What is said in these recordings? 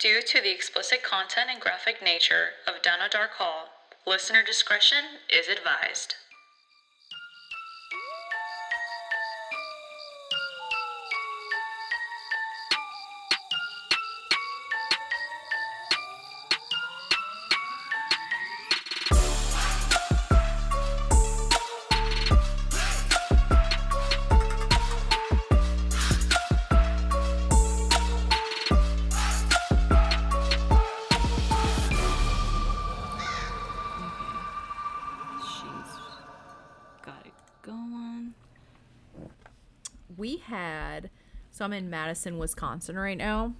Due to the explicit content and graphic nature of Down a Dark Hall, listener discretion is advised. So I'm in Madison, Wisconsin right now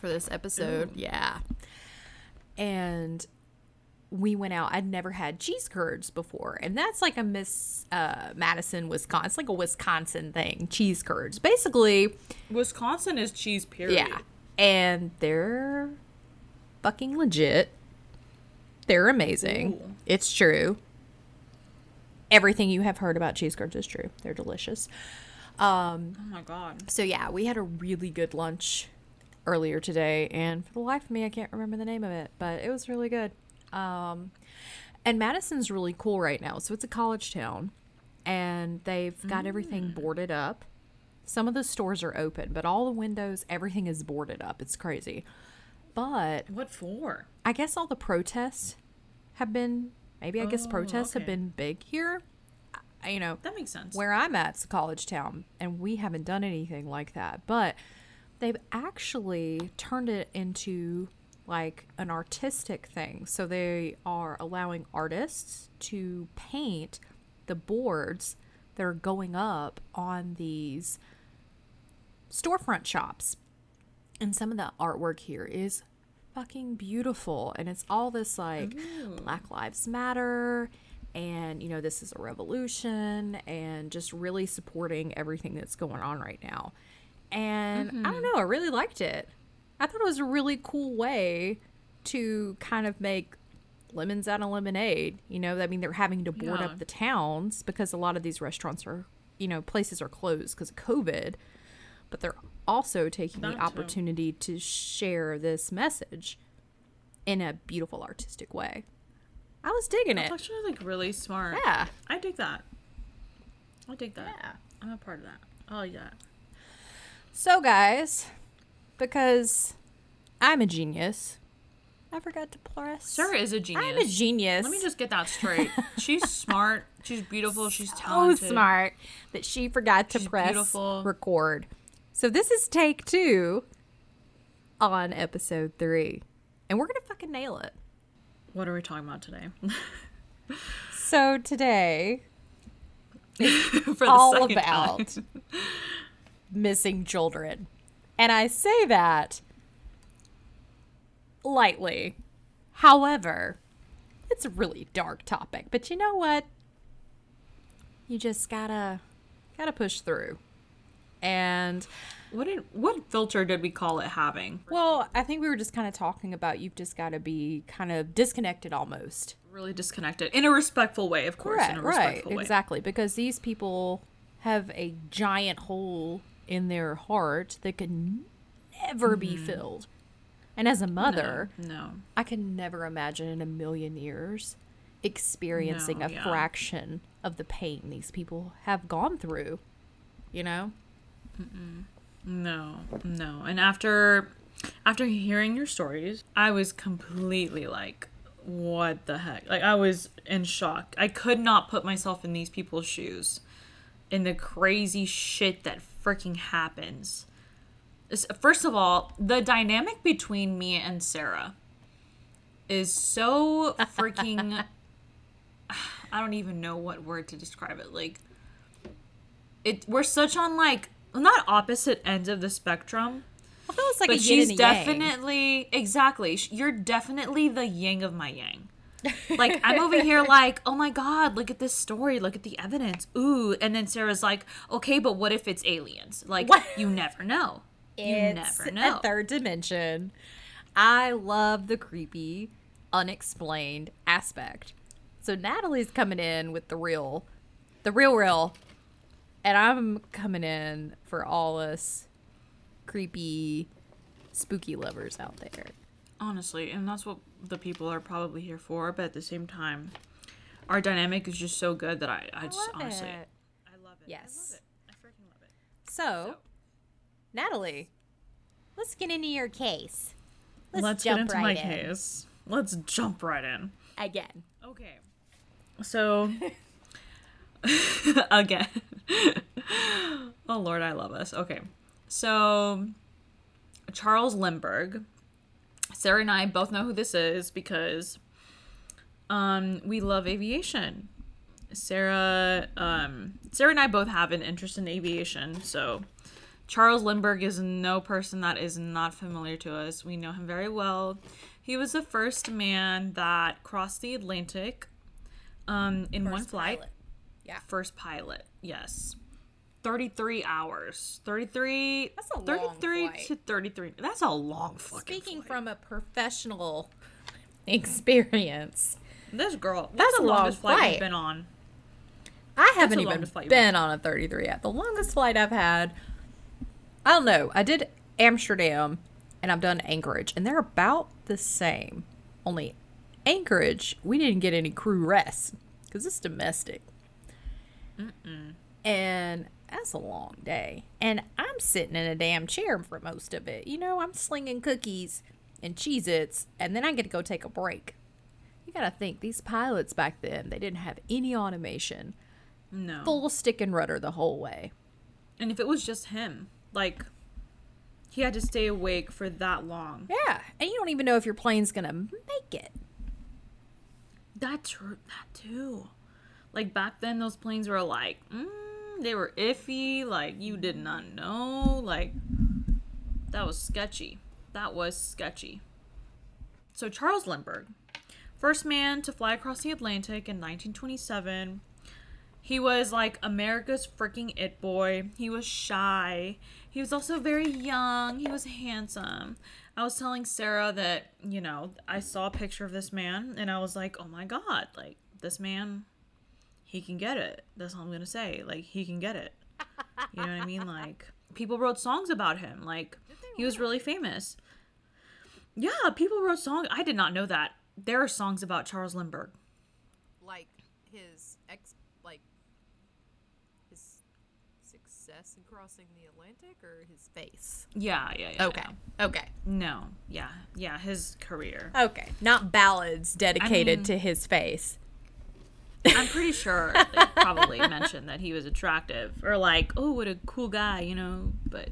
for this episode. Yeah. And we went out. I'd never had cheese curds before. And that's like a Miss uh, Madison, Wisconsin. It's like a Wisconsin thing. Cheese curds. Basically, Wisconsin is cheese, period. yeah. And they're fucking legit. They're amazing. Ooh. It's true. Everything you have heard about cheese curds is true. They're delicious. Um, Oh my god. so yeah, we had a really good lunch earlier today, and for the life of me, I can't remember the name of it, but it was really good. Um, and Madison's really cool right now. So it's a college town, and they've got everything boarded up. Some of the stores are open, but all the windows, everything is boarded up. It's crazy. But What for? I guess all the protests have been maybe I guess Oh, protests have been big here. You know, That makes sense. where I'm at's a college town, and we haven't done anything like that. But they've actually turned it into like an artistic thing. So they are allowing artists to paint the boards that are going up on these storefront shops. And some of the artwork here is fucking beautiful. And it's all this like Black Lives Matter and, you know, this is a revolution and just really supporting everything that's going on right now. And I don't mm-hmm. know, I really liked it. I thought it was a really cool way to kind of make lemons out of lemonade. You know, I mean, they're having to board Yeah. up the towns because a lot of these restaurants are, you know, places are closed because of COVID but they're also taking That the too. opportunity to share this message in a beautiful artistic way. I was digging That's it. actually like really smart. Yeah. I dig that. I dig that. Yeah. I'm a part of that. I like that. So, guys, because I'm a genius, I forgot to press. Sarah is a genius. I'm a genius. Let me just get that straight. She's smart. She's beautiful. She's so talented. smart that she forgot to She's press beautiful. record. So this is take two on episode three, and we're gonna fucking nail it. What are we talking about today? So today For the all about missing children. And I say that lightly. However, it's a really dark topic, but you know what? You just gotta gotta push through. And What did what filter did we call it having? well, I think we were just kind of talking about you've just got to be kind of disconnected almost. Really disconnected in a respectful way, of course. in Right, way. exactly. Because these people have a giant hole in their heart that can never be mm-hmm. filled. And as a mother, No. I can never imagine in a million years experiencing No, a yeah. fraction of the pain these people have gone through. You know? No, no. And after after hearing your stories, I was completely like, what the heck? Like I was in shock. I could not put myself in these people's shoes. In the crazy shit that freaking happens. First of all, the dynamic between me and Sarah is so freaking I don't even know what word to describe it. Like it we're such on like not opposite ends of the spectrum, I feel it's like but a yin she's a yang. definitely exactly. You're definitely the yang of my yang. Like I'm over here like, oh my god, look at this story, look at the evidence. Ooh, and then Sarah's like, okay, but what if it's aliens? Like What? you never know. You It's never know. a third dimension. I love the creepy, unexplained aspect. So Natalie's coming in with the real, the real real, and I'm coming in for all this creepy, spooky lovers out there. Honestly, and that's what the people are probably here for. But at the same time, our dynamic is just so good that I, I just honestly, I love it. Yes. I love it. I freaking love it. So, Natalie, let's get into your case. Let's, Let's, jump get into right my in. case. Let's jump right in. again. Okay. So again. oh Lord, I love us. Okay. So Charles Lindbergh. Sarah and I both know who this is because um we love aviation. Sarah um Sarah and I both have an interest in aviation, so Charles Lindbergh is no person that is not familiar to us. We know him very well. He was the first man that crossed the Atlantic um, in one flight. pilot. Yeah. First pilot, yes. 33 hours. 33 That's a long 33 flight. to 33. That's a long fucking Speaking flight. from a professional experience, this girl, That's that's, a the long longest flight flight. we've been on. I haven't even been on a 33 yet. The longest flight I've had, I don't know. I did Amsterdam and I've done Anchorage, and they're about the same. Only Anchorage, we didn't get any crew rest because it's domestic. And that's a long day. And I'm sitting in a damn chair for most of it. You know, I'm slinging cookies and Cheez Its, and then I get to go take a break. You gotta think, these pilots back then, they didn't have any automation No. full stick and rudder the whole way. And if it was just him, like he had to stay awake for that long. Yeah, and you don't even know if your plane's gonna make it. That's true. That too. Like back then, those planes were like, mm, they were iffy. Like you did not know. Like that was sketchy. That was sketchy. So Charles Lindbergh, first man to fly across the Atlantic in 1927. He was like America's freaking it boy. He was shy. He was also very young. He was handsome. I was telling Sarah that, you know, I saw a picture of this man and I was like, oh my God, like this man, he can get it. That's all I'm going to say. Like, he can get it. You know what I mean? Like, people wrote songs about him. Like, he was really famous. Yeah, people wrote songs. I did not know that. There are songs about Charles Lindbergh. Like his ex, like his success in crossing the Atlantic, or his face. Yeah, yeah, yeah. Okay, yeah. okay, No, yeah, yeah, his career. okay. Not ballads dedicated mean- to his face. I'm pretty sure they probably mentioned that he was attractive or like, oh, what a cool guy, you know. But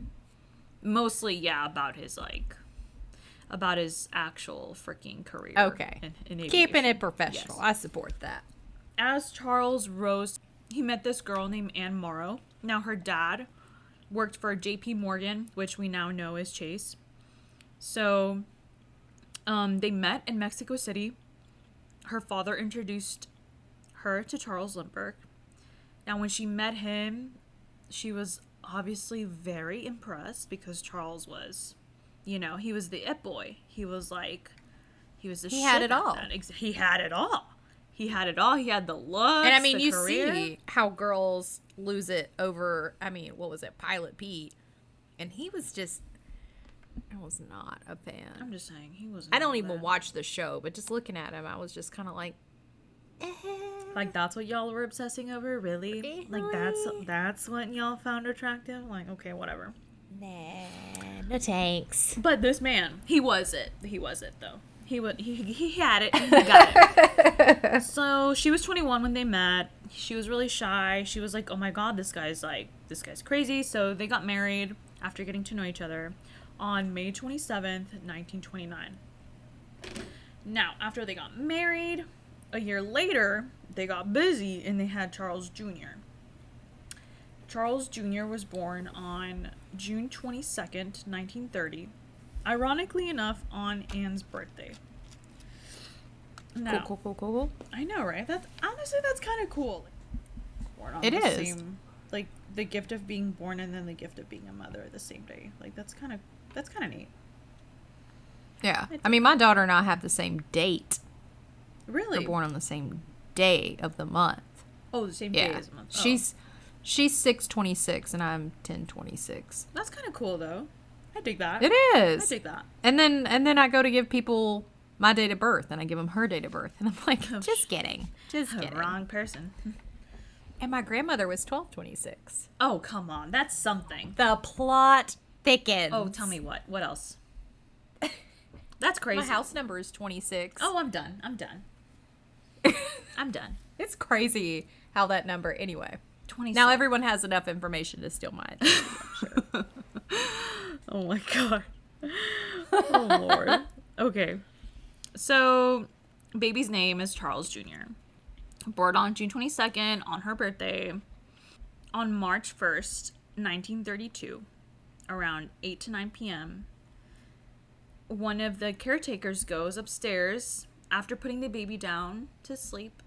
mostly, yeah, about his like, about his actual freaking career. Okay, in- in keeping it professional. Yes. I support that. As Charles rose, he met this girl named Anne Morrow. Now her dad worked for J.P. Morgan, which we now know as Chase. So, um, they met in Mexico City. Her father introduced her to Charles Lindbergh. Now, when she met him, she was obviously very impressed because Charles was, you know, he was the it boy. He was like, he was the He had shit it all. He had it all. He had it all. He had the looks. And I mean, you career. see how girls lose it over. I mean, what was it, Pilot Pete? And he was just. I was not a fan. I'm just saying he was. I don't even watch the show, but just looking at him, I was just kind of like, eh. Like that's what y'all were obsessing over, really? Like that's mm-hmm. that's what y'all found attractive. Like okay, whatever. nah, no thanks. But this man, he was it. He was it though. He would he he had it. He got it. so she was 21 when they met. She was really shy. She was like, "Oh my god, this guy's like this guy's crazy." So they got married after getting to know each other on May 27th, 1929. Now, after they got married, a year later, they got busy and they had Charles Jr. Charles Jr. was born on June 22nd, 1930, ironically enough, on Anne's birthday. Now, Cool, cool, cool, cool, cool. I know, right? That's honestly that's kind of cool. Born on It the is. Same, like the gift of being born and then the gift of being a mother the same day. Like that's kind of that's kind of neat. Yeah. I mean, my daughter and I have the same date. Really? We're born on the same day of the month. oh, the same day Yeah. as a month. Oh. She's she's 626 and I'm 1026. that's kind of cool though. I dig that. It is. I dig that. And then and then I go to give people my date of birth and I give them her date of birth and I'm like, oh, just kidding, just kidding. Wrong person. And my grandmother was twelve twenty six. Oh, come on. That's something. The plot thickens. Oh, tell me what. What else? That's crazy. my house number is twenty six. Oh, I'm done. I'm done. I'm done. it's crazy how that number. Anyway, 26. now everyone has enough information to steal mine. Oh my god. Oh lord. Okay. So, baby's name is Charles Jr. Born on June 22nd on her birthday. On March 1st, 1932, around 8 to 9 p.m., one of the caretakers goes upstairs after putting the baby down to sleep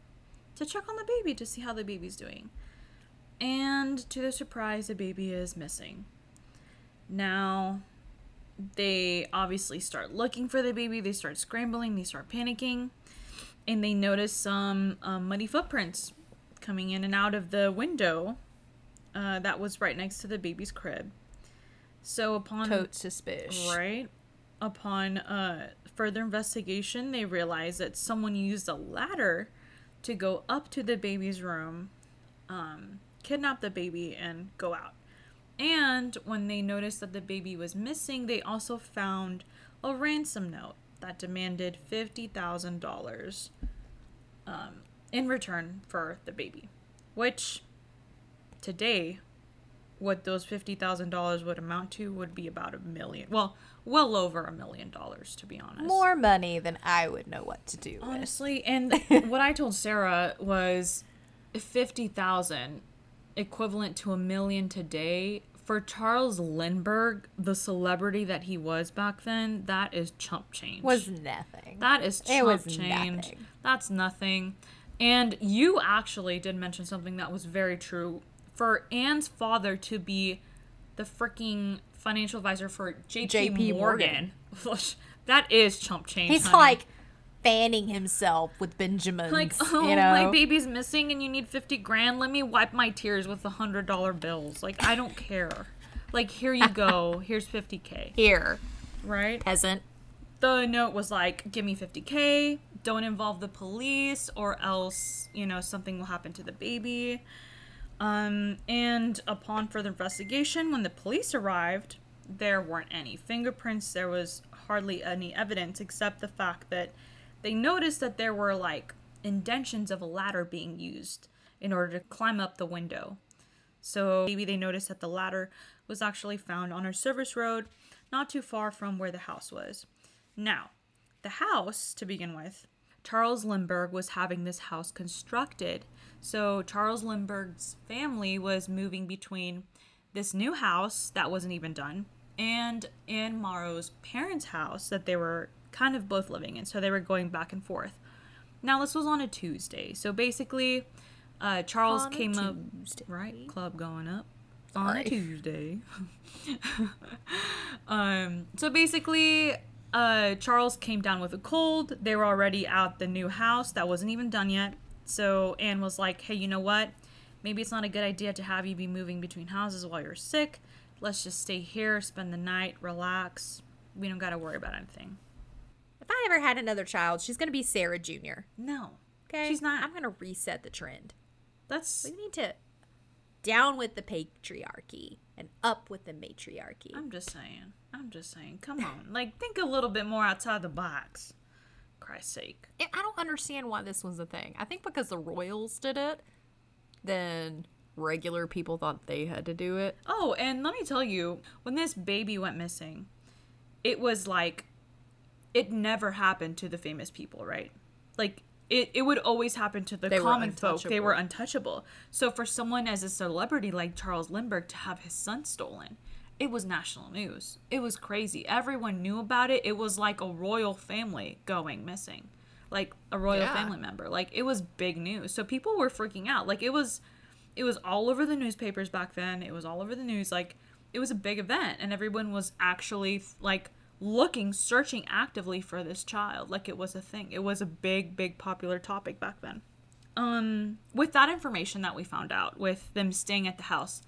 to check on the baby to see how the baby's doing. And to their surprise, the baby is missing. Now, they obviously start looking for the baby. They start scrambling. They start panicking. And they notice some um, muddy footprints coming in and out of the window uh, that was right next to the baby's crib. So, upon. Tote suspicious. Right. Upon uh, further investigation, they realize that someone used a ladder to go up to the baby's room, um, kidnap the baby, and go out. And when they noticed that the baby was missing, they also found a ransom note that demanded $50,000 um, in return for the baby. Which, today, what those $50,000 would amount to would be about a million. Well, well over a million dollars, to be honest. More money than I would know what to do with. Honestly, and what I told Sarah was 50,000 equivalent to a million today for Charles Lindbergh, the celebrity that he was back then, that is chump change. Was nothing. that is chump change. nothing. That's nothing. And you actually did mention something that was very true. For Anne's father to be the freaking financial advisor for JP, JP Morgan, that is chump change. He's honey. like fanning himself with Benjamins. Like, oh, you know? my baby's missing and you need 50 grand. Let me wipe my tears with the $100 bills. Like, I don't care. Like, here you go. Here's 50K. Here, Right? peasant. The note was like, give me 50K. Don't involve the police or else, you know, something will happen to the baby. Um, and upon further investigation, when the police arrived, there weren't any fingerprints. There was hardly any evidence except the fact that they noticed that there were like indentions of a ladder being used in order to climb up the window. So maybe they noticed that the ladder was actually found on a service road not too far from where the house was. Now, the house, to begin with, Charles Lindbergh was having this house constructed. So Charles Lindbergh's family was moving between this new house that wasn't even done and Anne Morrow's parents' house that they were kind of both living in. So they were going back and forth. Now this was on a Tuesday. So basically, uh, Charles On came up right club going up on a Tuesday. um, so basically, uh, Charles came down with a cold. They were already at the new house that wasn't even done yet. So Anne was like, "Hey, you know what? Maybe it's not a good idea to have you be moving between houses while you're sick. Let's just stay here, spend the night, relax. We don't got to worry about anything." If I ever had another child, she's gonna be Sarah Jr. No, Okay, she's not. I'm gonna reset the trend. That's We need to down with the patriarchy and up with the matriarchy. I'm just saying. I'm just saying. Come on. Like think a little bit more outside the box. Christ's sake. I don't understand why this was a thing. I think because the royals did it, then regular people thought they had to do it. Oh, and let me tell you, when this baby went missing, it was like it never happened to the famous people, right? Like it, it would always happen to the They common folk. They were untouchable. So for someone as a celebrity like Charles Lindbergh to have his son stolen, it was national news. It was crazy. Everyone knew about it. It was like a royal family going missing. Like a royal Yeah. family member. Like it was big news. So people were freaking out. Like it was it was all over the newspapers back then. It was all over the news. Like it was a big event and everyone was actually like looking, searching actively for this child. Like it was a thing. It was a big, big popular topic back then. Um, with that information that we found out, with them staying at the house,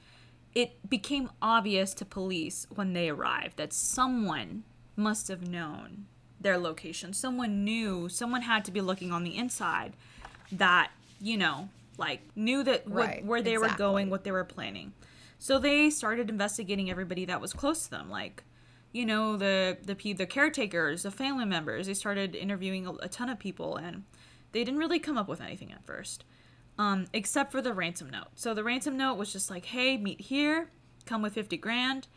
it became obvious to police when they arrived that someone must have known their location. Someone knew, someone had to be looking on the inside that, you know, like knew that what, Right, where they were going, what they were planning. So they started investigating everybody that was close to them, like you know the the the caretakers, the family members. They started interviewing a, a ton of people, and they didn't really come up with anything at first, um, except for the ransom note. So the ransom note was just like, "Hey, meet here, come with fifty grand,"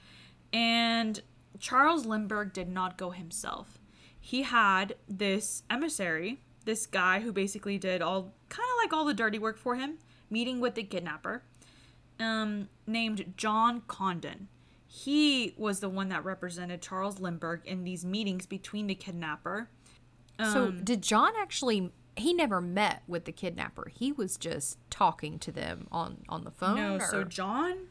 and Charles Lindbergh did not go himself. He had this emissary, this guy who basically did all kind of like all the dirty work for him, meeting with the kidnapper, um, named John Condon. He was the one that represented Charles Lindbergh in these meetings between the kidnapper. So did John actually? He never met with the kidnapper. He was just talking to them on on the phone. No, so John,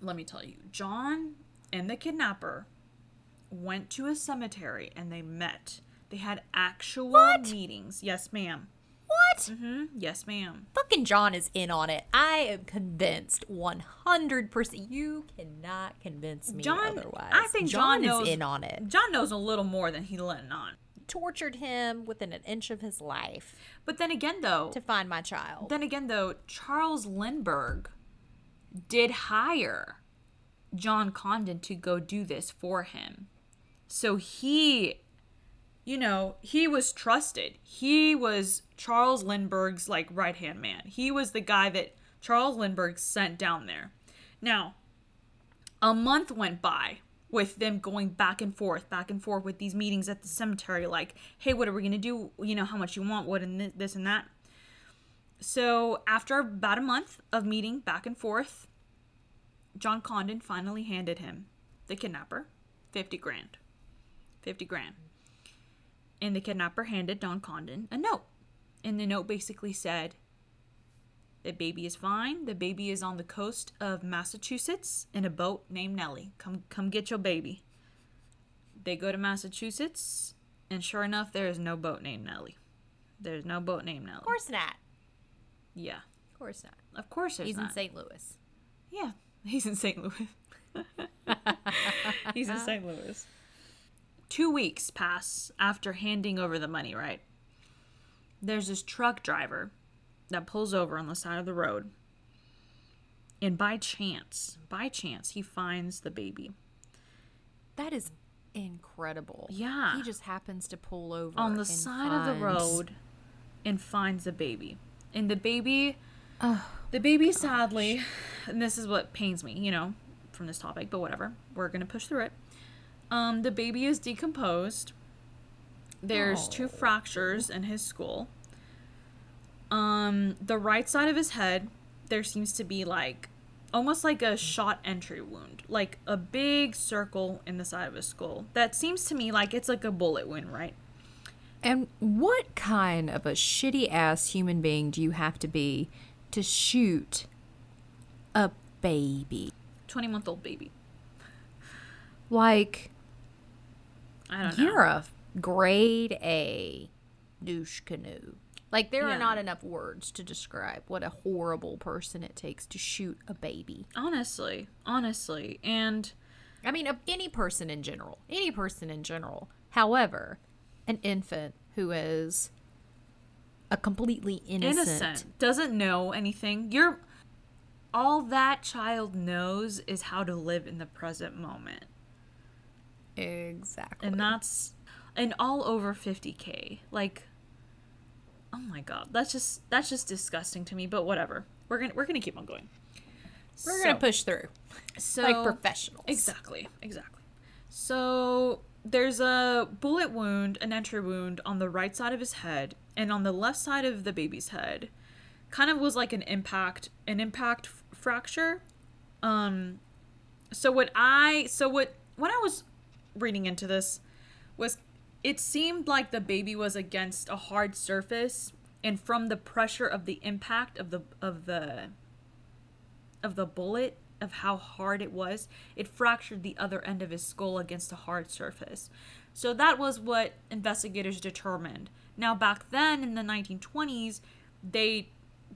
let me tell you, John and the kidnapper went to a cemetery and they met. They had actual meetings. Yes, ma'am. what? hmm Yes, ma'am. Fucking John is in on it. I am convinced, one hundred percent. You cannot convince me John, otherwise. I think John, is knows, in on it. John knows a little more than he's letting on. Tortured him within an inch of his life But then again, though, to find my child. then again, though, Charles Lindbergh did hire John Condon to go do this for him. So he, you know, he was trusted. He was Charles Lindbergh's like right hand man. He was the guy that Charles Lindbergh sent down there. Now, a month went by with them going back and forth, back and forth with these meetings at the cemetery. Like, hey, what are we gonna do? You know, how much you want? What and thi- this and that. So after about a month of meeting back and forth, John Condon finally handed him the kidnapper fifty grand. Fifty grand. And the kidnapper handed Don Condon a note. And the note basically said, The baby is fine. The baby is on the coast of Massachusetts in a boat named Nellie. Come come get your baby. They go to Massachusetts, and sure enough, there is no boat named Nellie. There's no boat named Nellie. of course not. Yeah. Of course not. Of course there's He's in. St. Louis. Yeah, he's in St. Louis. he's in St. Louis. Two weeks pass after handing over the money, right? There's this truck driver that pulls over on the side of the road. And by chance, by chance, he finds the baby That is incredible. Yeah. He just happens to pull over on the side of the road and finds the baby. And the baby, the baby sadly, and this is what pains me, you know, from this topic, but whatever. We're going to push through it. Um, the baby is decomposed. There's two fractures in his skull. Um, the right side of his head, there seems to be like almost like a shot entry wound, like a big circle in the side of his skull. That seems to me like it's like a bullet wound, right? And what kind of a shitty ass human being do you have to be to shoot a baby? 20 month old baby. Like, I don't know. you're a grade A douche canoe. Like, there Yeah. are not enough words to describe what a horrible person it takes to shoot a baby. Honestly, honestly. And I mean, any person in general. Any person in general. However, an infant who is a completely innocent. innocent, doesn't know anything. You're all that child knows is how to live in the present moment. Exactly. And that's and all over 50k. Like oh my god, that's just that's just disgusting to me, but whatever. We're going to we're to keep on going. We're So- going to push through. so like professionals. Exactly, exactly. So there's a bullet wound, an entry wound on the right side of his head, and on the left side of the baby's head, kind of was like an impact, an impact f- fracture. Um, so what I, so what when I was reading into this, was it seemed like the baby was against a hard surface, and from the pressure of the impact of the of the of the bullet of how hard it was, it fractured the other end of his skull against a hard surface. So that was what investigators determined. Now back then in the 1920s, they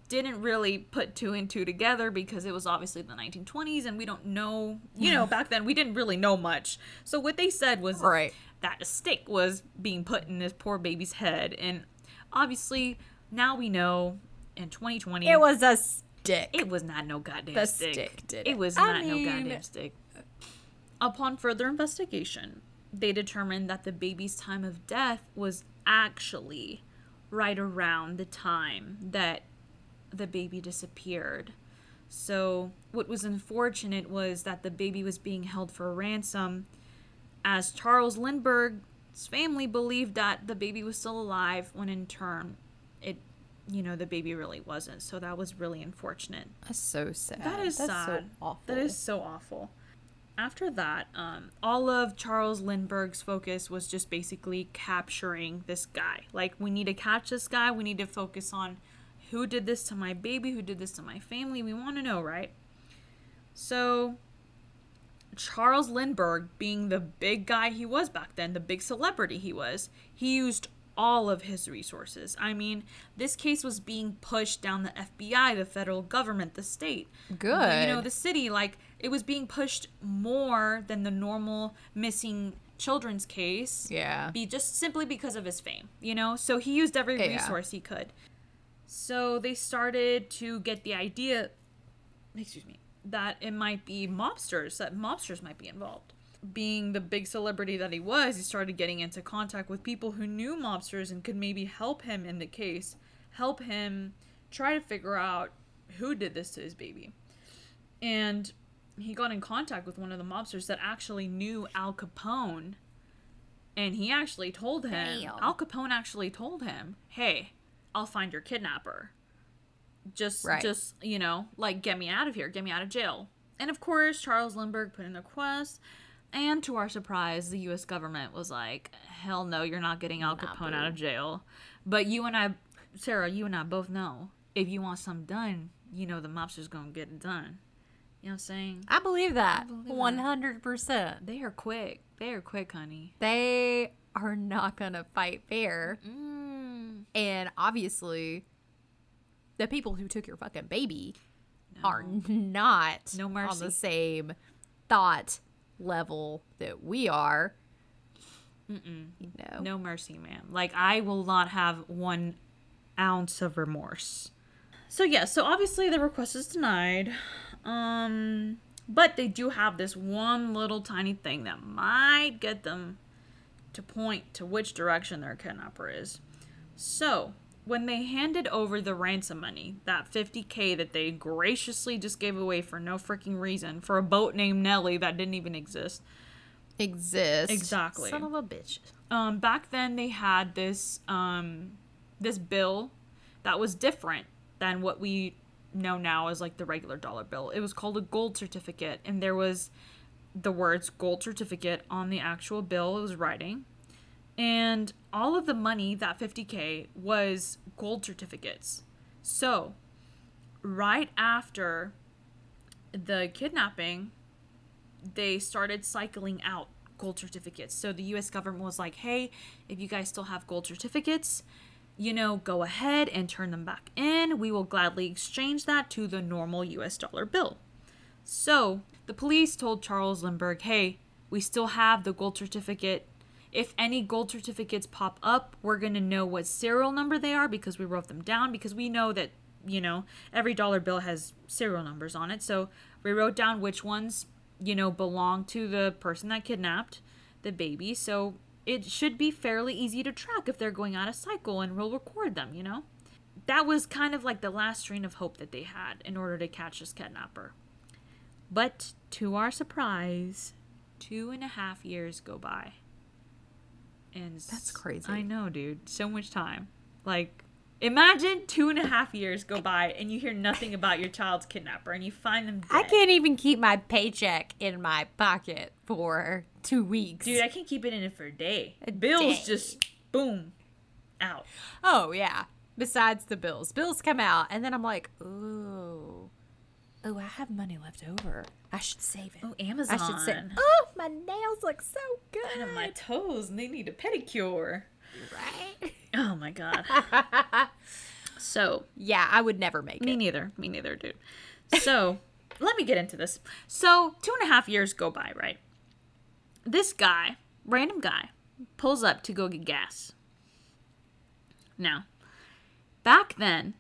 didn't really put two and two together because it was obviously the 1920s and we don't know, you know, back then we didn't really know much. So what they said was Right. That a stick was being put in this poor baby's head. And obviously now we know in 2020 It was a stick. it was not no goddamn The stick. stick did it. it. was I not no goddamn stick. Upon further investigation, they determined that the baby's time of death was actually right around the time that the baby disappeared. So, what was unfortunate was that the baby was being held for ransom as Charles Lindbergh's family believed that the baby was still alive when in turn it you know the baby really wasn't. So that was really unfortunate. That's so sad. That is That's sad. so awful. That is so awful. After that, um, all of Charles Lindbergh's focus was just basically capturing this guy. Like, we need to catch this guy. We need to focus on who did this to my baby, who did this to my family. We want to know, right? So, Charles Lindbergh, being the big guy he was back then, the big celebrity he was, he used all of his resources. I mean, this case was being pushed down the FBI, the federal government, the state. Good. You know, the city. Like, it was being pushed more than the normal missing children's case. Yeah. Be just simply because of his fame, you know? So he used every Yeah. resource he could. So they started to get the idea, excuse me, that it might be mobsters, that mobsters might be involved. Being the big celebrity that he was, he started getting into contact with people who knew mobsters and could maybe help him in the case, help him try to figure out who did this to his baby. And he got in contact with one of the mobsters that actually knew Al Capone. And he actually told him, Damn. Al Capone actually told him, hey, I'll find your kidnapper. Just, Right. just, you know, like, get me out of here, get me out of jail. And of course, Charles Lindbergh put in a request. And to our surprise, the US government was like, hell no, you're not getting Al Capone out of jail. But you and I, Sarah, you and I both know if you want something done, you know the mobster's gonna get it done. You know what I'm saying? I believe that. believe. One hundred percent. They are quick. They are quick, honey. They are not gonna fight fair. Mm. And obviously, the people who took your fucking baby are not No mercy. on the same thought level that we are. Mm-mm. Know. No mercy, ma'am. Like I will not have one ounce of remorse. So yeah, so obviously the request is denied. Um but they do have this one little tiny thing that might get them to point to which direction their kidnapper is. So, when they handed over the ransom money, that 50k that they graciously just gave away for no freaking reason for a boat named Nelly that didn't even exist, Exist. Exactly. Son of a bitch. um, back then they had this um, this bill that was different than what we know now as like the regular dollar bill. It was called a gold certificate, and there was the words gold certificate on the actual bill. It was writing, and all of the money that 50k was gold certificates. So, right after the kidnapping, they started cycling out gold certificates. So the US government was like, hey, if you guys still have gold certificates, you know, go ahead and turn them back in. We will gladly exchange that to the normal US dollar bill. So the police told Charles Lindbergh, hey, we still have the gold certificate. If any gold certificates pop up, we're going to know what serial number they are because we wrote them down because we know that, you know, every dollar bill has serial numbers on it. So we wrote down which ones, you know, belong to the person that kidnapped the baby. So it should be fairly easy to track if they're going out of cycle and we'll record them, you know? That was kind of like the last strain of hope that they had in order to catch this kidnapper. But to our surprise, two and a half years go by. And That's crazy. I know, dude. So much time. Like, imagine two and a half years go by and you hear nothing about your child's kidnapper and you find them dead. I can't even keep my paycheck in my pocket for two weeks. Dude, I can't keep it in it for a day. A Bills day. just boom out. oh yeah. Besides the bills, bills come out, and then I'm like, ooh, oh, I have money left over. I should save it. Oh, Amazon. I should say, oh, my nails look so good. And my toes and they need a pedicure. right? Oh my god. So Yeah, I would never make Me it. neither. Me neither, dude. So let me get into this. So two and a half years go by, right? This guy, random guy, pulls up to go get gas. Now, back then,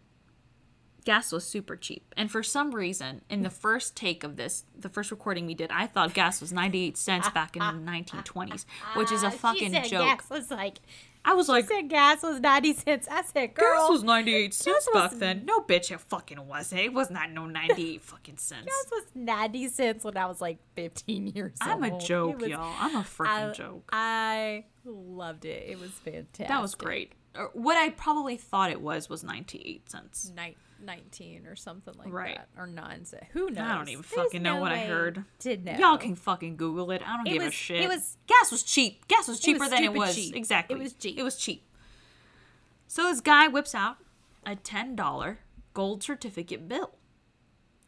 gas was super cheap. And for some reason, in the first take of this, the first recording we did, I thought gas was 98 cents back in the 1920s, which is a ah, fucking she said joke. Gas was like. I was like, Said gas was ninety cents. I said, girl, gas was 98 cents was- back then. No, bitch, it fucking wasn't. It was not no 98 fucking cents. gas was ninety cents when I was like fifteen years old. I'm a joke, was- y'all. I'm a freaking I, joke. I loved it. It was fantastic. That was great. Or What I probably thought it was was 98 cents. Ni- 19 or something like Right. that. Or 9 cents. Who knows? I don't even There's fucking know no what I heard. Did know. Y'all can fucking Google it. I don't It give a shit. it was- gas was cheap. Gas was was cheaper than it was. cheap. Exactly. It was cheap. It was cheap. So this guy whips out a ten dollar gold certificate bill.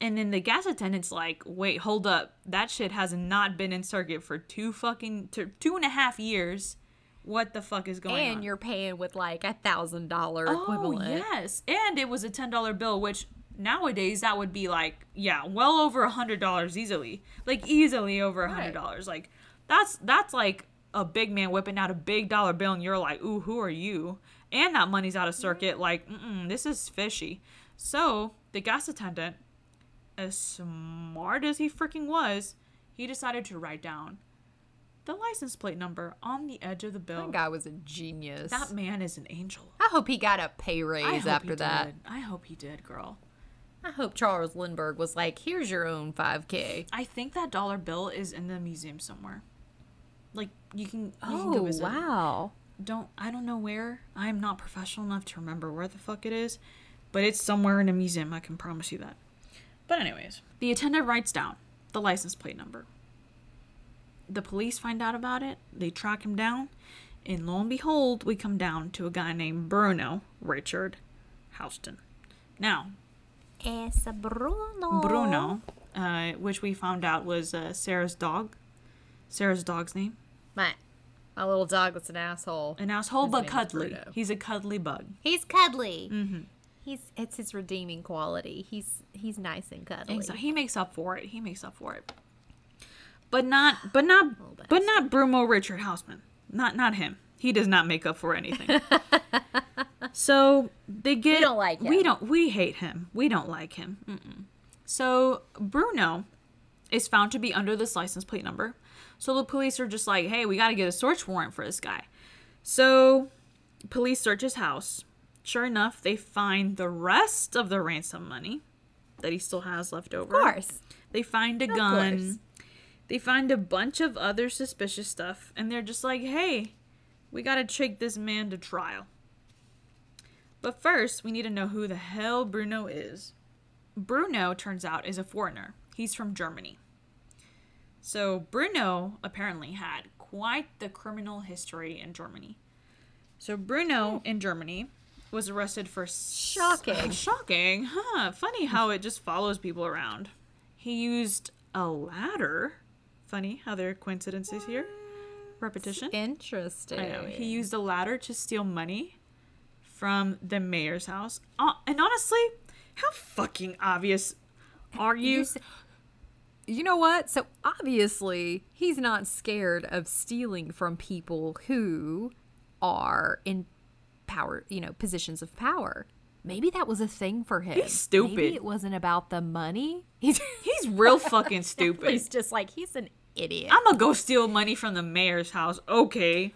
And then the gas attendant's like, wait, hold up. That shit has not been in circuit for two fucking two and a half years. What the fuck is going on? And you're paying with like a thousand dollar equivalent. Oh equivalent. yes, and it was a ten dollar bill, which nowadays that would be like yeah, well over a hundred dollars easily, like easily over a hundred dollars. Like that's that's like a big man whipping out a big dollar bill, and you're like, ooh, who are you? And that money's out of mm-hmm. circuit. Like, this is fishy. So the gas attendant, as smart as he freaking was, he decided to write down the license plate number on the edge of the bill. That guy was a genius. That man is an angel. I hope he got a pay raise after that. Did. I hope he did, girl. I hope Charles Lindbergh was like, here's your own 5K. I think that dollar bill is in the museum somewhere. Like you can, you can go Oh, visit. it. wow. Don't I don't know where. I'm not professional enough to remember where the fuck it is, but it's somewhere in a museum. I can promise you that. But anyways, the attendant writes down the license plate number. The police find out about it. They track him down, and lo and behold, we come down to a guy named Bruno Richard Hauptmann. Now, Es Bruno. Bruno, uh, which we found out was uh, Sarah's dog. Sarah's dog's name. My, my little dog that's an asshole. An asshole, His but cuddly. He's a cuddly bug. He's cuddly. Mm-hmm. He's it's his redeeming quality. He's he's nice and cuddly. Exactly. He makes up for it. He makes up for it. But not, but not, but not Bruno Richard Hauptmann. Not, not him. He does not make up for anything. so they get. We don't like We don't. We hate him. We don't like him. Mm-mm. So Bruno is found to be under this license plate number. So the police are just like, "Hey, we got to get a search warrant for this guy." So police search his house. Sure enough, they find the rest of the ransom money that he still has left over. of course. They find a course. gun. They find a bunch of other suspicious stuff, and they're just like, hey, we gotta take this man to trial. But first, we need to know who the hell Bruno is. Bruno, turns out, is a foreigner. He's from Germany. So, Bruno apparently had quite the criminal history in Germany. So, Bruno hmm. in Germany was arrested for Shocking. shocking, huh? Funny how it just follows people around. He used a ladder. Funny how there are coincidences here. Repetition. Interesting. I know. He used a ladder to steal money from the mayor's house. Uh, and honestly, how fucking obvious are? You, you know what? So obviously, he's not scared of stealing from people who are in power, you know, positions of power. Maybe that was a thing for him. He's stupid. Maybe it wasn't about the money. He's He's real fucking stupid. he's just like he's an idiot. I'm gonna go steal money from the mayor's house. Okay.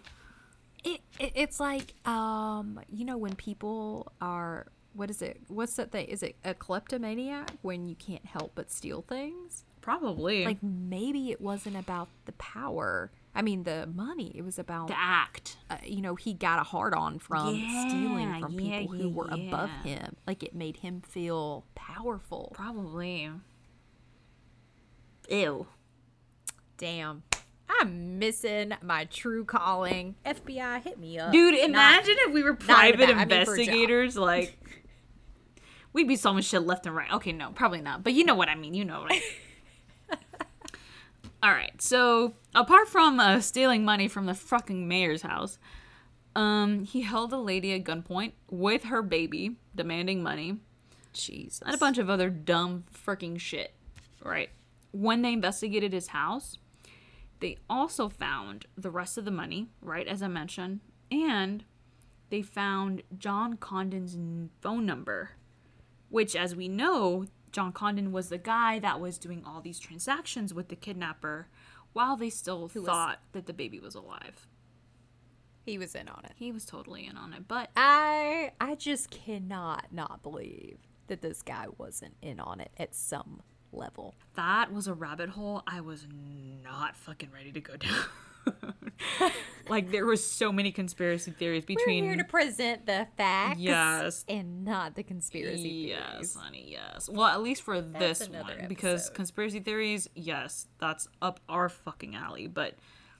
It, it it's like um you know when people are what is it what's that thing is it a kleptomaniac when you can't help but steal things Probably. like maybe it wasn't about the power i mean the money it was about the act. uh, you know he got a hard on from stealing from yeah, people who yeah, were above him like it made him feel powerful Probably. Ew. damn i'm missing my true calling fbi hit me up Dude, Not- imagine if we were not private about- I mean for a job. investigators. Like, we'd be solving shit left and right. Okay, no, probably not. But you know what I mean. You know what I mean. All right. So, apart from uh, stealing money from the fucking mayor's house, Um, he held a lady at gunpoint with her baby, demanding money, Jesus. and a bunch of other dumb freaking shit. Right. When they investigated his house, they also found the rest of the money, right, as I mentioned, and they found John Condon's phone number, which, as we know, John Condon was the guy that was doing all these transactions with the kidnapper while they still thought that the baby was alive. He was in on it. He was totally in on it, but I I just cannot not believe that this guy wasn't in on it at some level. that was a rabbit hole I was not fucking ready to go down. like there was so many conspiracy theories between We're here to present the facts, Yes. and not the conspiracy Yes, theories. honey, yes. Well, at least for this another one because conspiracy theories, yes, that's up our fucking alley, but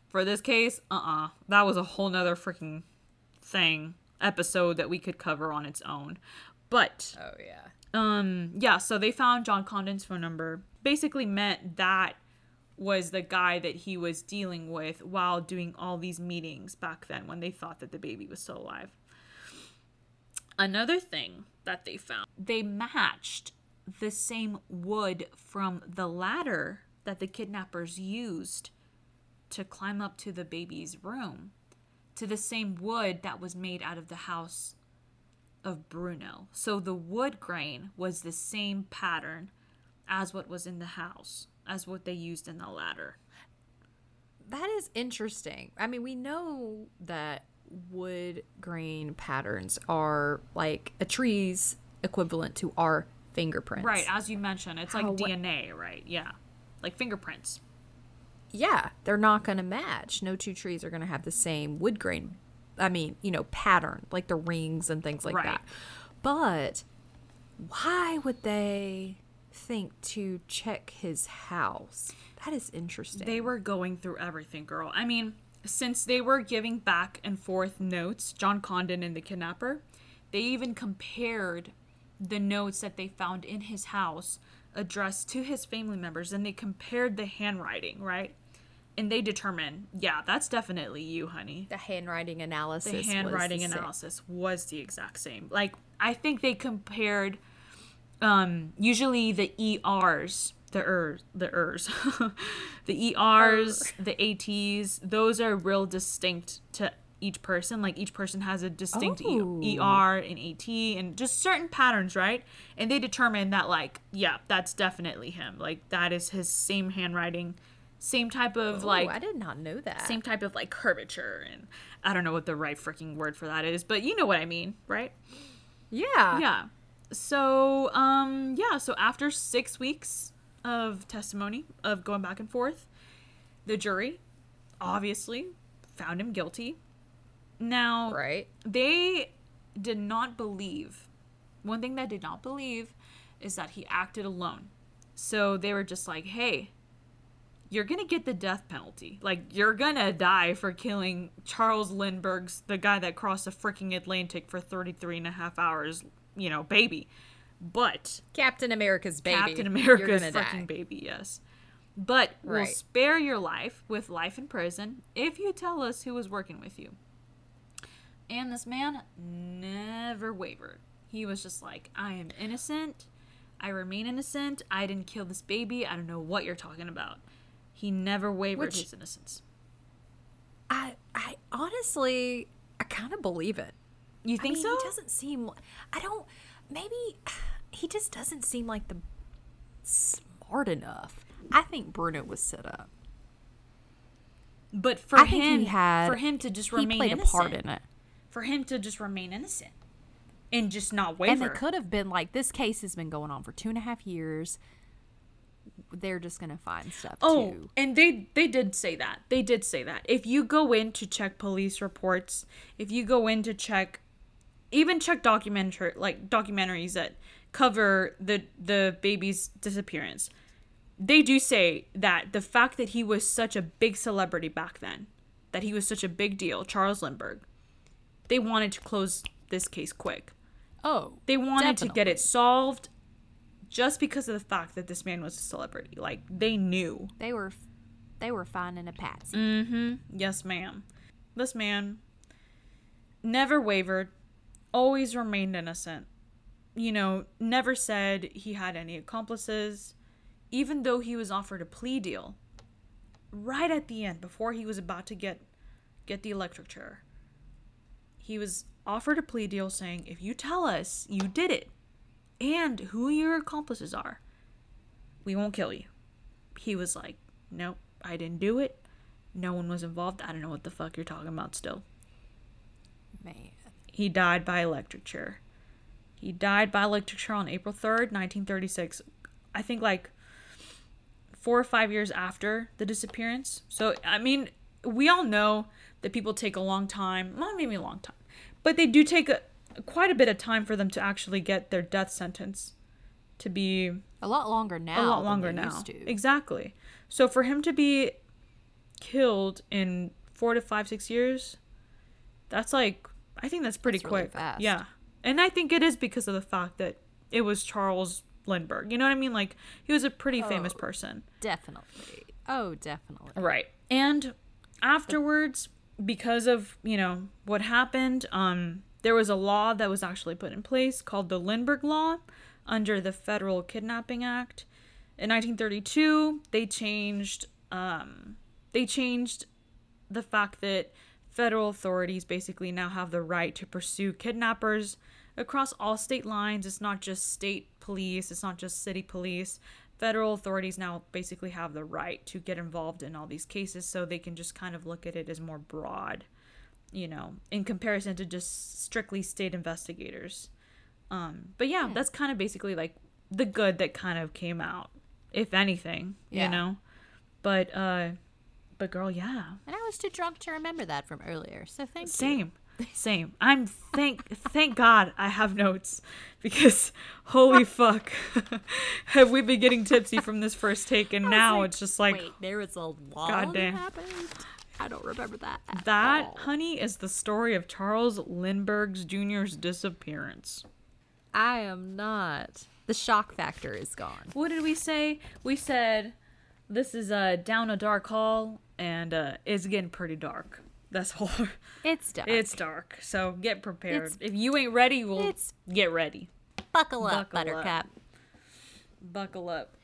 for this case, uh-uh. That was a whole nother freaking thing episode that we could cover on its own. But Oh yeah. um yeah so they found john condon's phone number basically meant that was the guy that he was dealing with while doing all these meetings back then when they thought that the baby was still alive another thing that they found they matched the same wood from the ladder that the kidnappers used to climb up to the baby's room to the same wood that was made out of the house of Bruno. So the wood grain was the same pattern as what was in the house, as what they used in the ladder. That is interesting. I mean, we know that wood grain patterns are like a tree's equivalent to our fingerprints. Right, as you mentioned, it's like How- what- DNA, right? Yeah. Like fingerprints. Yeah, they're not going to match. No two trees are going to have the same wood grain. I mean, you know, pattern, like the rings and things like Right. that. But why would they think to check his house? That is interesting. They were going through everything, girl. I mean, since they were giving back and forth notes, John Condon and the kidnapper, they even compared the notes that they found in his house addressed to his family members and they compared the handwriting, right? And they determined, yeah, that's definitely you, honey. the handwriting analysis. The was handwriting the same. analysis was the exact same. Like I think they compared um usually the ERs, the ers, the ers. the ERs, the ATs, those are real distinct to each person. Like each person has a distinct E- Oh. ER and AT and just certain patterns, right? And they determine that like, yeah, that's definitely him. Like that is his same handwriting, same type of Oh, like I did not know that. same type of like curvature and I don't know what the right freaking word for that is, but you know what I mean, right? Yeah. Yeah. So, um yeah, so after 6 weeks of testimony of going back and forth, the jury obviously found him guilty. Now, Right. they did not believe. One thing they did not believe is that he acted alone. So they were just like, hey, you're going to get the death penalty. Like, you're going to die for killing Charles Lindbergh's, the guy that crossed the freaking Atlantic for 33 and a half hours, you know, baby. But Captain America's baby. Captain America's fucking die. baby, yes. But we'll spare your life with life in prison if you tell us who was working with you. And this man never wavered. He was just like, I am innocent. I remain innocent. I didn't kill this baby. I don't know what you're talking about. He never wavered Which- his innocence. I I honestly I kind of believe it. You I think mean, so? He doesn't seem. I don't. Maybe he just doesn't seem like the smart enough. I think Bruno was set up. But for I him, had. for him to just remain played innocent, a part in it. for him to just remain innocent, and just not waver. And they could have been like, this case has been going on for two and a half years. They're just gonna find stuff Oh, too. and they they did say that. They did say that. If you go in to check police reports, if you go in to check even check documentary like documentaries that cover the the baby's disappearance, they do say that the fact that he was such a big celebrity back then, that he was such a big deal, Charles Lindbergh, they wanted to close this case quick. Oh, They wanted to get it solved just because of the fact that this man was a celebrity. Like they knew They were, they were finding a patsy. Mm-hmm. Yes, ma'am. This man, never wavered, always remained innocent. You know, never said he had any accomplices, even though he was offered a plea deal right at the end before he was about to get get the electric chair. He was offered a plea deal saying, "If you tell us you did it and who your accomplices are, we won't kill you." He was like, "Nope, I didn't do it. No one was involved. I don't know what the fuck you're talking about still." Man. He died by electric chair. He died by electric chair on April 3rd, 1936. I think like four or five years after the disappearance. So, I mean, we all know that people take a long time, well, maybe a long time, but they do take a, quite a bit of time for them to actually get their death sentence to be A lot longer now. a lot longer now. Exactly. So for him to be killed in four to five, six years, that's like I think that's pretty That's really quick. fast. Yeah. And I think it is because of the fact that it was Charles Lindbergh. You know what I mean? Like he was a pretty famous Oh. person. Definitely. Oh, definitely. Right. And afterwards, because of, you know, what happened, um, there was a law that was actually put in place called the Lindbergh Law under the Federal Kidnapping Act. In 1932, they changed um, they changed the fact that federal authorities basically now have the right to pursue kidnappers across all state lines. It's not just state police, it's not just city police. Federal authorities now basically have the right to get involved in all these cases so they can just kind of look at it as more broad, you know, in comparison to just strictly state investigators. Um, but yeah, that's kind of basically like the good that kind of came out, if anything, Yeah. you know. But uh but girl, yeah. And I was too drunk to remember that from earlier. So thank you. Same. Same. I'm thank thank God I have notes because holy fuck. have we been getting tipsy from this first take and now like, it's just like Wait, there was a law Goddamn. happened. I don't remember that. at that, all. honey, is the story of Charles Lindbergh's Jr.'s disappearance. I am not. The shock factor is gone. What did we say? We said this is uh down a dark hall and uh it's getting pretty dark. That's all. It's dark. it's dark. So get prepared. It's- if you ain't ready, we'll get ready. buckle up, buckle up. Buttercup. Buckle up.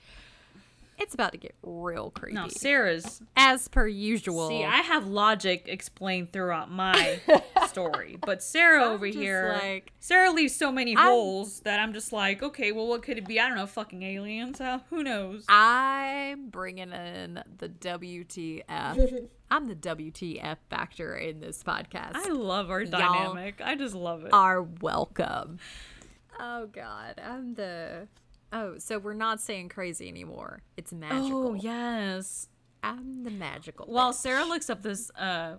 It's about to get real creepy. Now, Sarah's As per usual. See, I have logic explained throughout my story, but Sarah over here, like- Sarah leaves so many I'm- holes that I'm just like, okay, well, what could it be? I don't know, fucking aliens. Uh, who knows? I'm bringing in the WTF. I'm the WTF factor in this podcast. I love our Y'all dynamic. I just love it. are welcome. Oh God, I'm the. Oh, so we're not saying crazy anymore. It's magical. oh yes. I'm the magical. Well, bitch. Sarah looks up this uh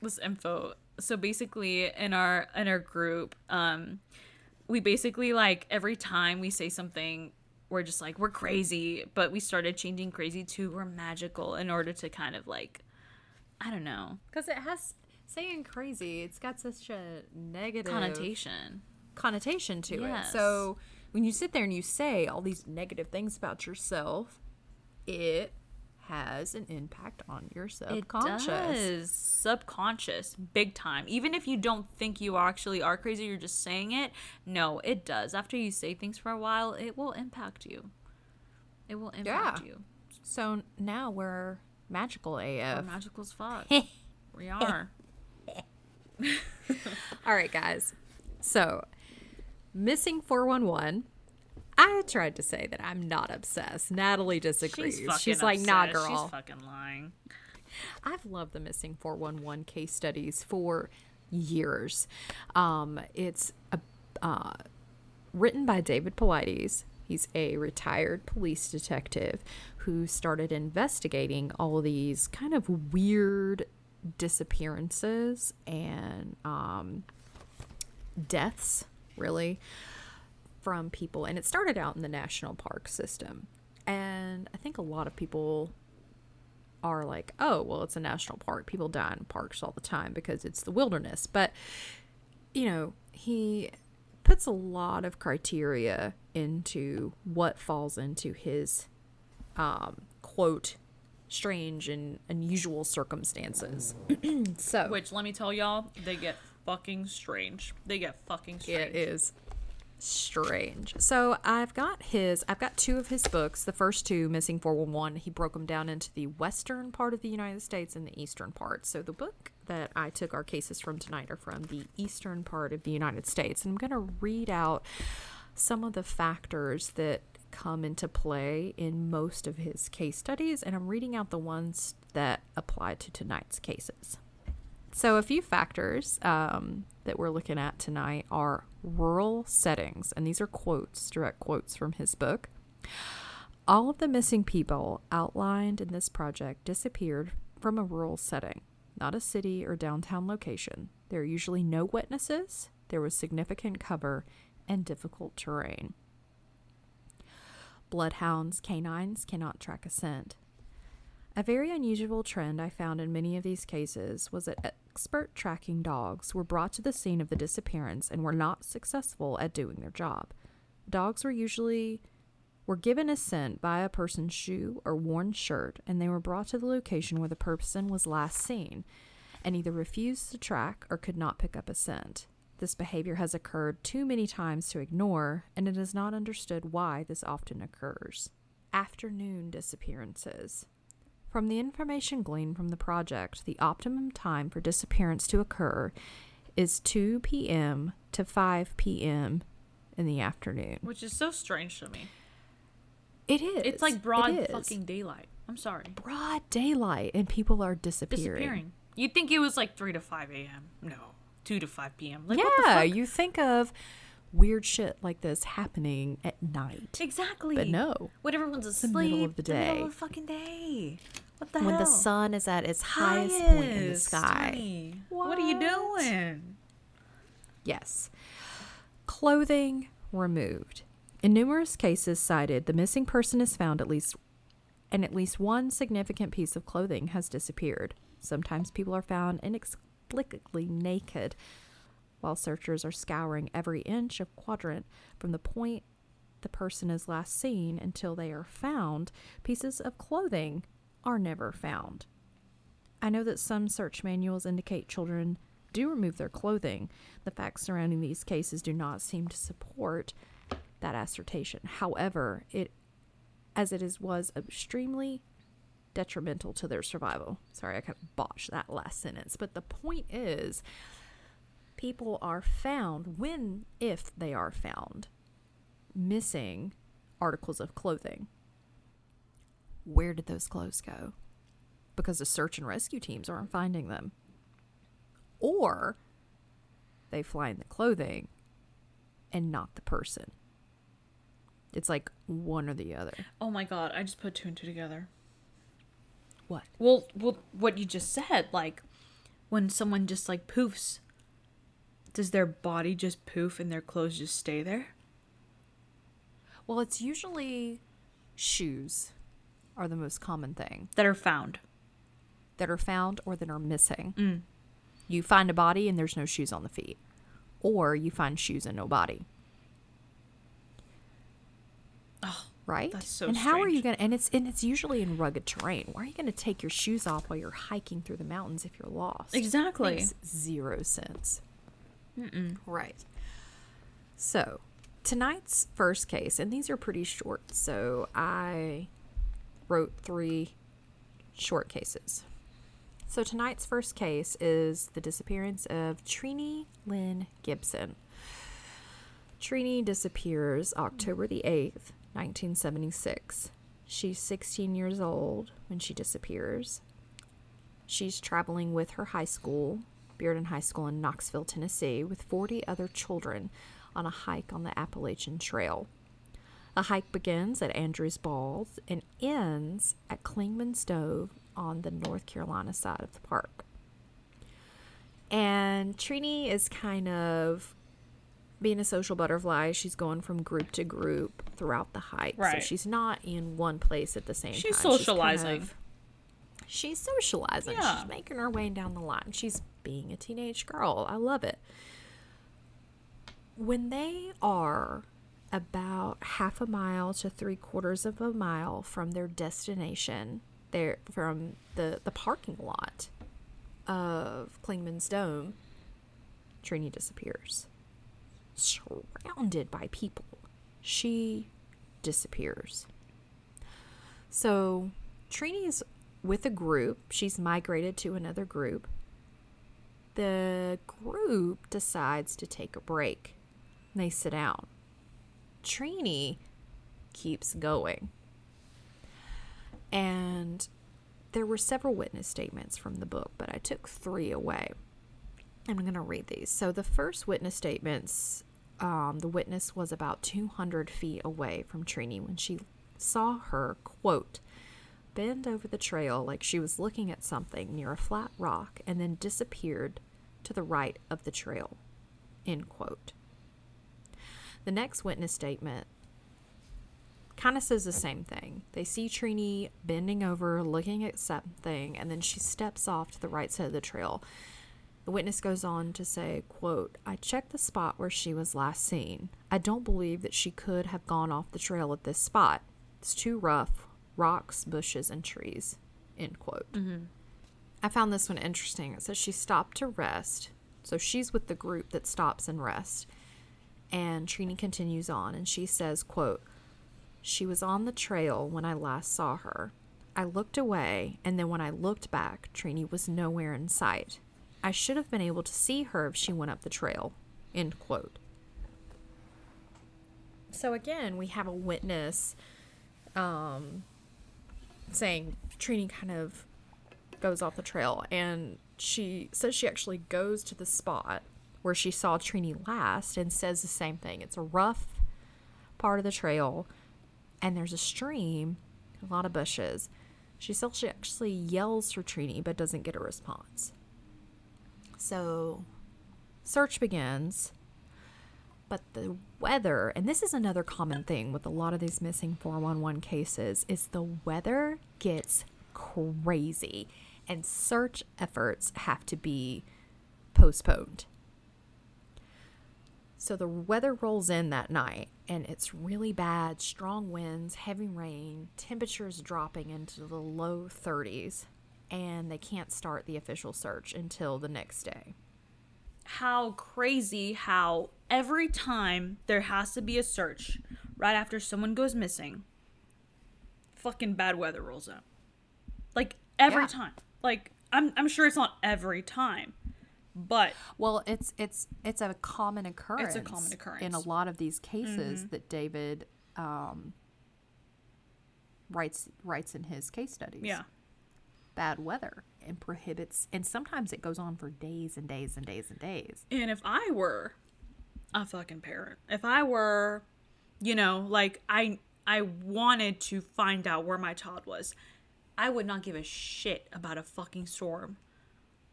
this info. So basically in our in our group, um we basically like every time we say something we're just like we're crazy, but we started changing crazy to we're magical in order to kind of like I don't know, because it has saying crazy. It's got such a negative connotation. connotation to Yes. it. So when you sit there and you say all these negative things about yourself, it has an impact on your subconscious. It does. Subconscious, big time. Even if you don't think you actually are crazy, you're just saying it. No, it does. After you say things for a while, it will impact you. It will impact Yeah. you. So now we're magical We're AF. magical as fuck. we are. All right, guys. So, missing 411. I tried to say that I'm not obsessed. Natalie disagrees. She's She's, like, nah, obsessed. girl. She's fucking lying. I've loved the missing 411 case studies for years. Um, it's a, uh, written by David Paulides. He's a retired police detective who started investigating all these kind of weird disappearances and um, deaths, really, from people. And it started out in the national park system. And I think a lot of people are like, oh, well, it's a national park. People die in parks all the time because it's the wilderness. But, you know, he puts a lot of criteria into what falls into his, um, quote, strange and unusual circumstances. so, Which let me tell y'all, they get fucking strange. They get fucking strange. It is strange. So I've got his, I've got two of his books. The first two, Missing 411, he broke them down into the western part of the United States and the eastern part. So the book that I took our cases from tonight are from the eastern part of the United States. And I'm going to read out some of the factors that come into play in most of his case studies. And I'm reading out the ones that apply to tonight's cases. So, a few factors um, that we're looking at tonight are rural settings, and these are quotes, direct quotes from his book. All of the missing people outlined in this project disappeared from a rural setting, not a city or downtown location. There are usually no witnesses, there was significant cover, and difficult terrain. Bloodhounds, canines cannot track a scent. A very unusual trend I found in many of these cases was that expert tracking dogs were brought to the scene of the disappearance and were not successful at doing their job. Dogs were usually were given a scent by a person's shoe or worn shirt and they were brought to the location where the person was last seen and either refused to track or could not pick up a scent. This behavior has occurred too many times to ignore, and it is not understood why this often occurs. Afternoon disappearances. From the information gleaned from the project, the optimum time for disappearance to occur is 2 p.m. to 5 p.m. in the afternoon. Which is so strange to me. It is. It's like broad It fucking daylight. I'm sorry. broad daylight, and people are disappearing. Disappearing. You'd think it was like 3 to 5 a.m. No. 2 to 5 p.m. Like, what the yeah, fuck? you think of weird shit like this happening at night. Exactly. But no. When everyone's the asleep. middle of the middle of the fucking day. What the When hell? the sun is at its highest, point in the sky. honey. What are you doing? Yes. Clothing removed. In numerous cases cited, the missing person is found at least and at least one significant piece of clothing has disappeared. Sometimes people are found inexplicably naked while searchers are scouring every inch of quadrant from the point the person is last seen until they are found. Pieces of clothing are never found. I know that some search manuals indicate children do remove their clothing. The facts surrounding these cases do not seem to support that assertion. However, it as it is was extremely detrimental to their survival. Sorry, I kind of botched that last sentence, but the point is people are found when if they are found missing articles of clothing. Where did those clothes go? Because the search and rescue teams aren't finding them. Or they find the clothing and not the person. It's like one or the other. Oh my god, I just put two and two together. What? Well, well, what you just said, like when someone just like poofs, does their body just poof and their clothes just stay there? Well, it's usually shoes are the most common thing That are found. that are found or that are missing. Mm. You find a body and there's no shoes on the feet, or you find shoes and no body. Oh, Right? That's so And how are you gonna? And it's and it's usually in rugged terrain. Why are you gonna take your shoes off while you're hiking through the mountains if you're lost? Exactly. Makes zero sense. Mm-mm. Right. So, tonight's first case, and these are pretty short. So I wrote three short cases. So tonight's first case is the disappearance of Trini Lynn Gibson. Trini disappears October the 8th, 1976. She's 16 years old when she disappears. She's traveling with her high school, Bearden High School in Knoxville, Tennessee, with 40 other children on a hike on the Appalachian Trail. The hike begins at Andrews Bald and ends at Clingmans Dome on the North Carolina side of the park. And Trini is kind of being a social butterfly. She's going from group to group throughout the hike. So she's not in one place at the same She's time. kind socializing. of- she's socializing. Yeah. She's making her way down the line. She's being a teenage girl. I love it. When they are about half a mile to three quarters of a mile from their destination, they're from the, the parking lot of Clingman's Dome, Trini disappears. Surrounded by people, she disappears. So Trini's with a group. She's migrated to another group. The group decides to take a break. They sit down. Trini keeps going. And there were several witness statements from the book, but I took three away. I'm going to read these. So the first witness statements, um, the witness was about 200 feet away from Trini when she saw her, quote, bend over the trail like she was looking at something near a flat rock and then disappeared to the right of the trail, end quote. The next witness statement kind of says the same thing. They see Trini bending over, looking at something, and then she steps off to the right side of the trail. The witness goes on to say, quote, I checked the spot where she was last seen. I don't believe that she could have gone off the trail at this spot. It's too rough, rocks, bushes, and trees, end quote. Mm-hmm. I found this one interesting. It says she stopped to rest. So she's with the group that stops and rests. And Trini continues on and she says, quote, She was on the trail when I last saw her. I looked away, and then when I looked back, Trini was nowhere in sight. I should have been able to see her if she went up the trail. End quote. So again, we have a witness um, saying Trini kind of goes off the trail, and she says she actually goes to the spot where she saw Trini last and says the same thing. It's a rough part of the trail, and there's a stream, a lot of bushes. She says she actually yells for Trini but doesn't get a response. So, search begins. But the weather, and this is another common thing with a lot of these missing 411 cases, is the weather gets crazy and search efforts have to be postponed. So the weather rolls in that night and it's really bad, strong winds, heavy rain, temperatures dropping into the low 30s, and they can't start the official search until the next day. how crazy how every time there has to be a search right after someone goes missing, fucking bad weather rolls out. Like every Yeah. time. Like I'm I'm sure it's not every time, but Well, it's it's it's a common occurrence. common in a occurrence. Mm-hmm. lot of these cases that David um, writes writes in his case studies. yeah. bad weather and prohibits, and sometimes it goes on for days and days and days and days. And if I were a fucking parent, if I were, you know, like I I wanted to find out where my child was, I would not give a shit about a fucking storm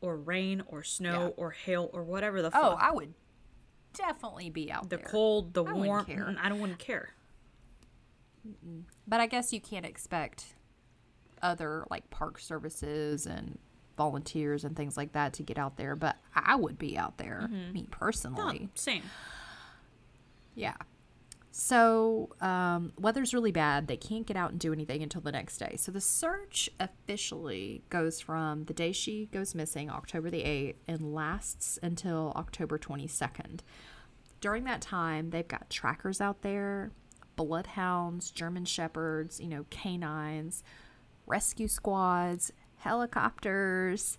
or rain or snow Yeah. or hail or whatever the fuck. Oh, I would definitely be out the there. The cold, the I warm, care. mm, I don't wouldn't care. But I guess you can't expect other like park services and volunteers and things like that to get out there. But I would be out there, me Mm-hmm. No, personally. same. Yeah. So, um, weather's really bad. They can't get out and do anything until the next day. So, the search officially goes from the day she goes missing, October the 8th, and lasts until October 22nd. During that time, they've got trackers out there, bloodhounds, German shepherds, you know, canines, rescue squads, helicopters,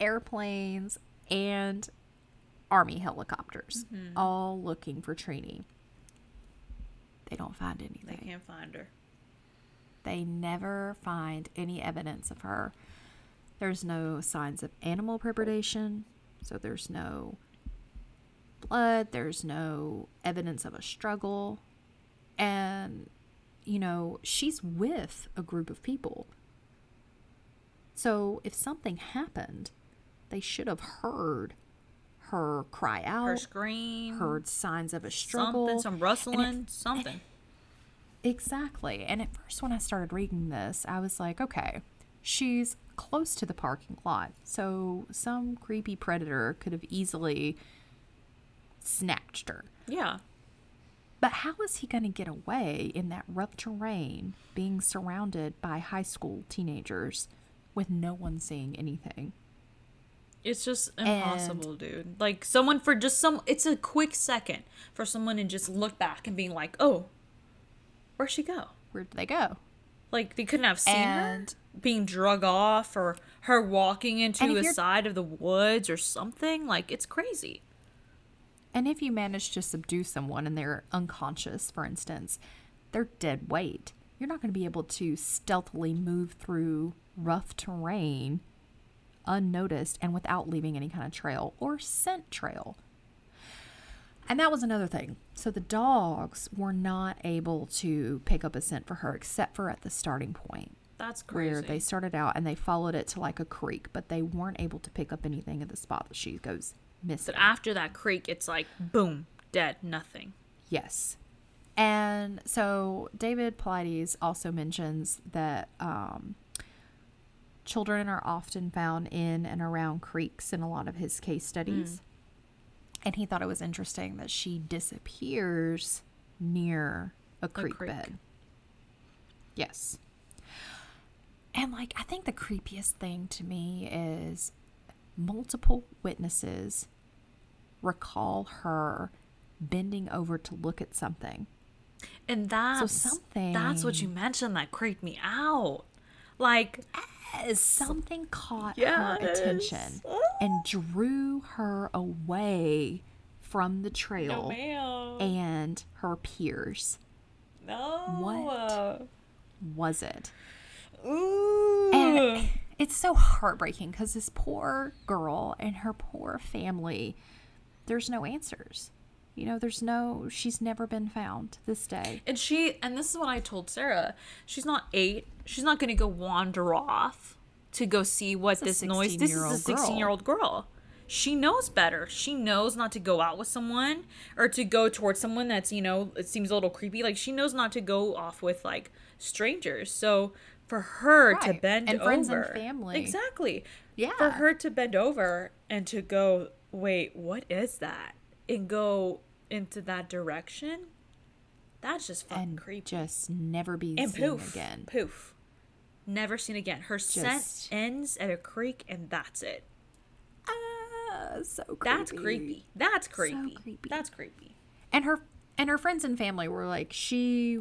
airplanes, and army helicopters, all looking for Trini. They don't find anything. They can't find her. They never find any evidence of her. There's no signs of animal predation, so there's no blood, there's no evidence of a struggle. And, you know, she's with a group of people. So if something happened, they should have heard her cry out, Her scream, heard signs of a struggle. something, some and it- rustling, something. Exactly. And at first, when I started reading this, I was like, okay, she's close to the parking lot. So some creepy predator could have easily snatched her. Yeah. But how is he going to get away in that rough terrain, being surrounded by high school teenagers with no one seeing anything? It's just impossible, dude. Like someone for just some it's a quick second for someone to just look back and being like, "Oh, where'd she go?" Where did they go? Like they couldn't have seen And- her being drug off or her walking into a side of the woods or something. Like it's crazy. And if you manage to subdue someone and they're unconscious, for instance, they're dead weight. You're not going to be able to stealthily move through rough terrain unnoticed and without leaving any kind of trail or scent trail. And that was another thing. So the dogs were not able to pick up a scent for her except for at the starting point That's crazy. where they started out and they followed it to like a creek, but they weren't able to pick up anything at the spot that she goes missing. but after that creek, it's like boom, dead, nothing. Yes. And so David Paulides also mentions that um, children are often found in and around creeks in a lot of his case hmm. studies. And he thought it was interesting that she disappears near a creek, creek. bed. Yes. And like, I think the creepiest thing to me is multiple witnesses recall her bending over to look at something. And that's something- That's what you mentioned that creeped me out. Like eh. As something caught her attention and drew her away from the trail man. and her peers. No. What? Was it? Ooh. And it's so heartbreaking because this poor girl and her poor family, there's no answers. You know, there's no, she's never been found to this day. And she, and this is what I told Sarah. She's not eight. She's not going to go wander off to go see what this noise. This is a 16-year-old girl. 16 year old girl. She knows better. She knows not to go out with someone or to go towards someone that's, you know, it seems a little creepy. Like, she knows not to go off with, like, strangers. So, for her to bend And over. friends and family. Exactly. Yeah. For her to bend over and to go, wait, what is that? And go into that direction. That's just fucking And creepy just never be and seen poof, again. poof, never seen again. Her scent ends at a creek, and that's it. Ah, so creepy. That's creepy. That's creepy. creepy. That's creepy. And her and her friends and family were like, she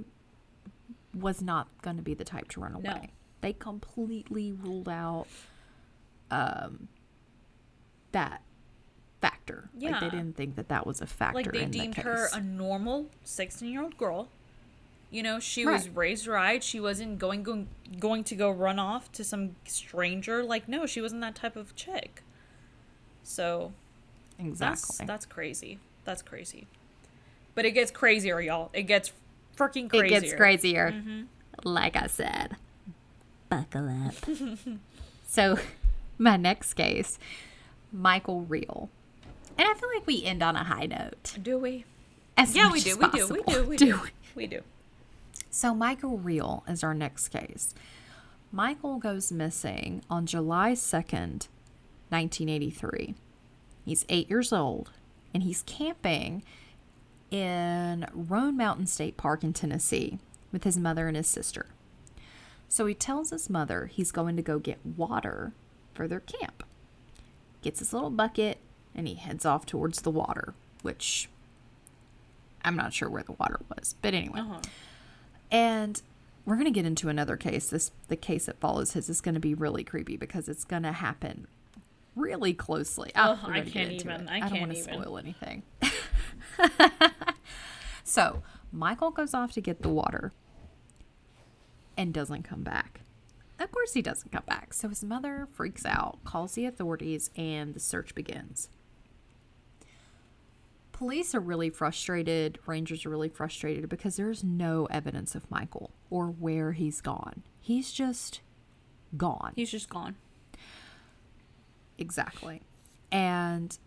was not going to be the type to run away. No. They completely ruled out um that factor. Like Yeah. they didn't think that that was a factor Like they in deemed the case. her a normal sixteen-year-old girl. You know, she was raised right. She wasn't going, going going to go run off to some stranger. Like no, she wasn't that type of chick. So that's exactly. that's crazy. That's crazy. But it gets crazier, y'all. It gets freaking crazier. it gets crazier. Mm-hmm. Like I said, buckle up. so, my next case, Michael Reel. And I feel like we end on a high note. Do we? As Yeah, we do. We do. We do. We do. we? We do. So, Michael Reel is our next case. Michael goes missing on July 2nd, 1983. He's eight years old and he's camping in Roan Mountain State Park in Tennessee with his mother and his sister. So he tells his mother he's going to go get water for their camp. Gets his little bucket and he heads off towards the water, which I'm not sure where the water was, but anyway. Uh-huh. And we're going to get into another case. This the case that follows his is going to be really creepy because it's going to happen really closely. Oh, we're I can't even. it. I don't can't want to spoil anything. so Michael goes off to get the water and doesn't come back. Of course, he doesn't come back. So his mother freaks out, calls the authorities, and the search begins. Police are really frustrated, rangers are really frustrated because there's no evidence of Michael or where he's gone. He's just gone. He's just gone. Exactly. And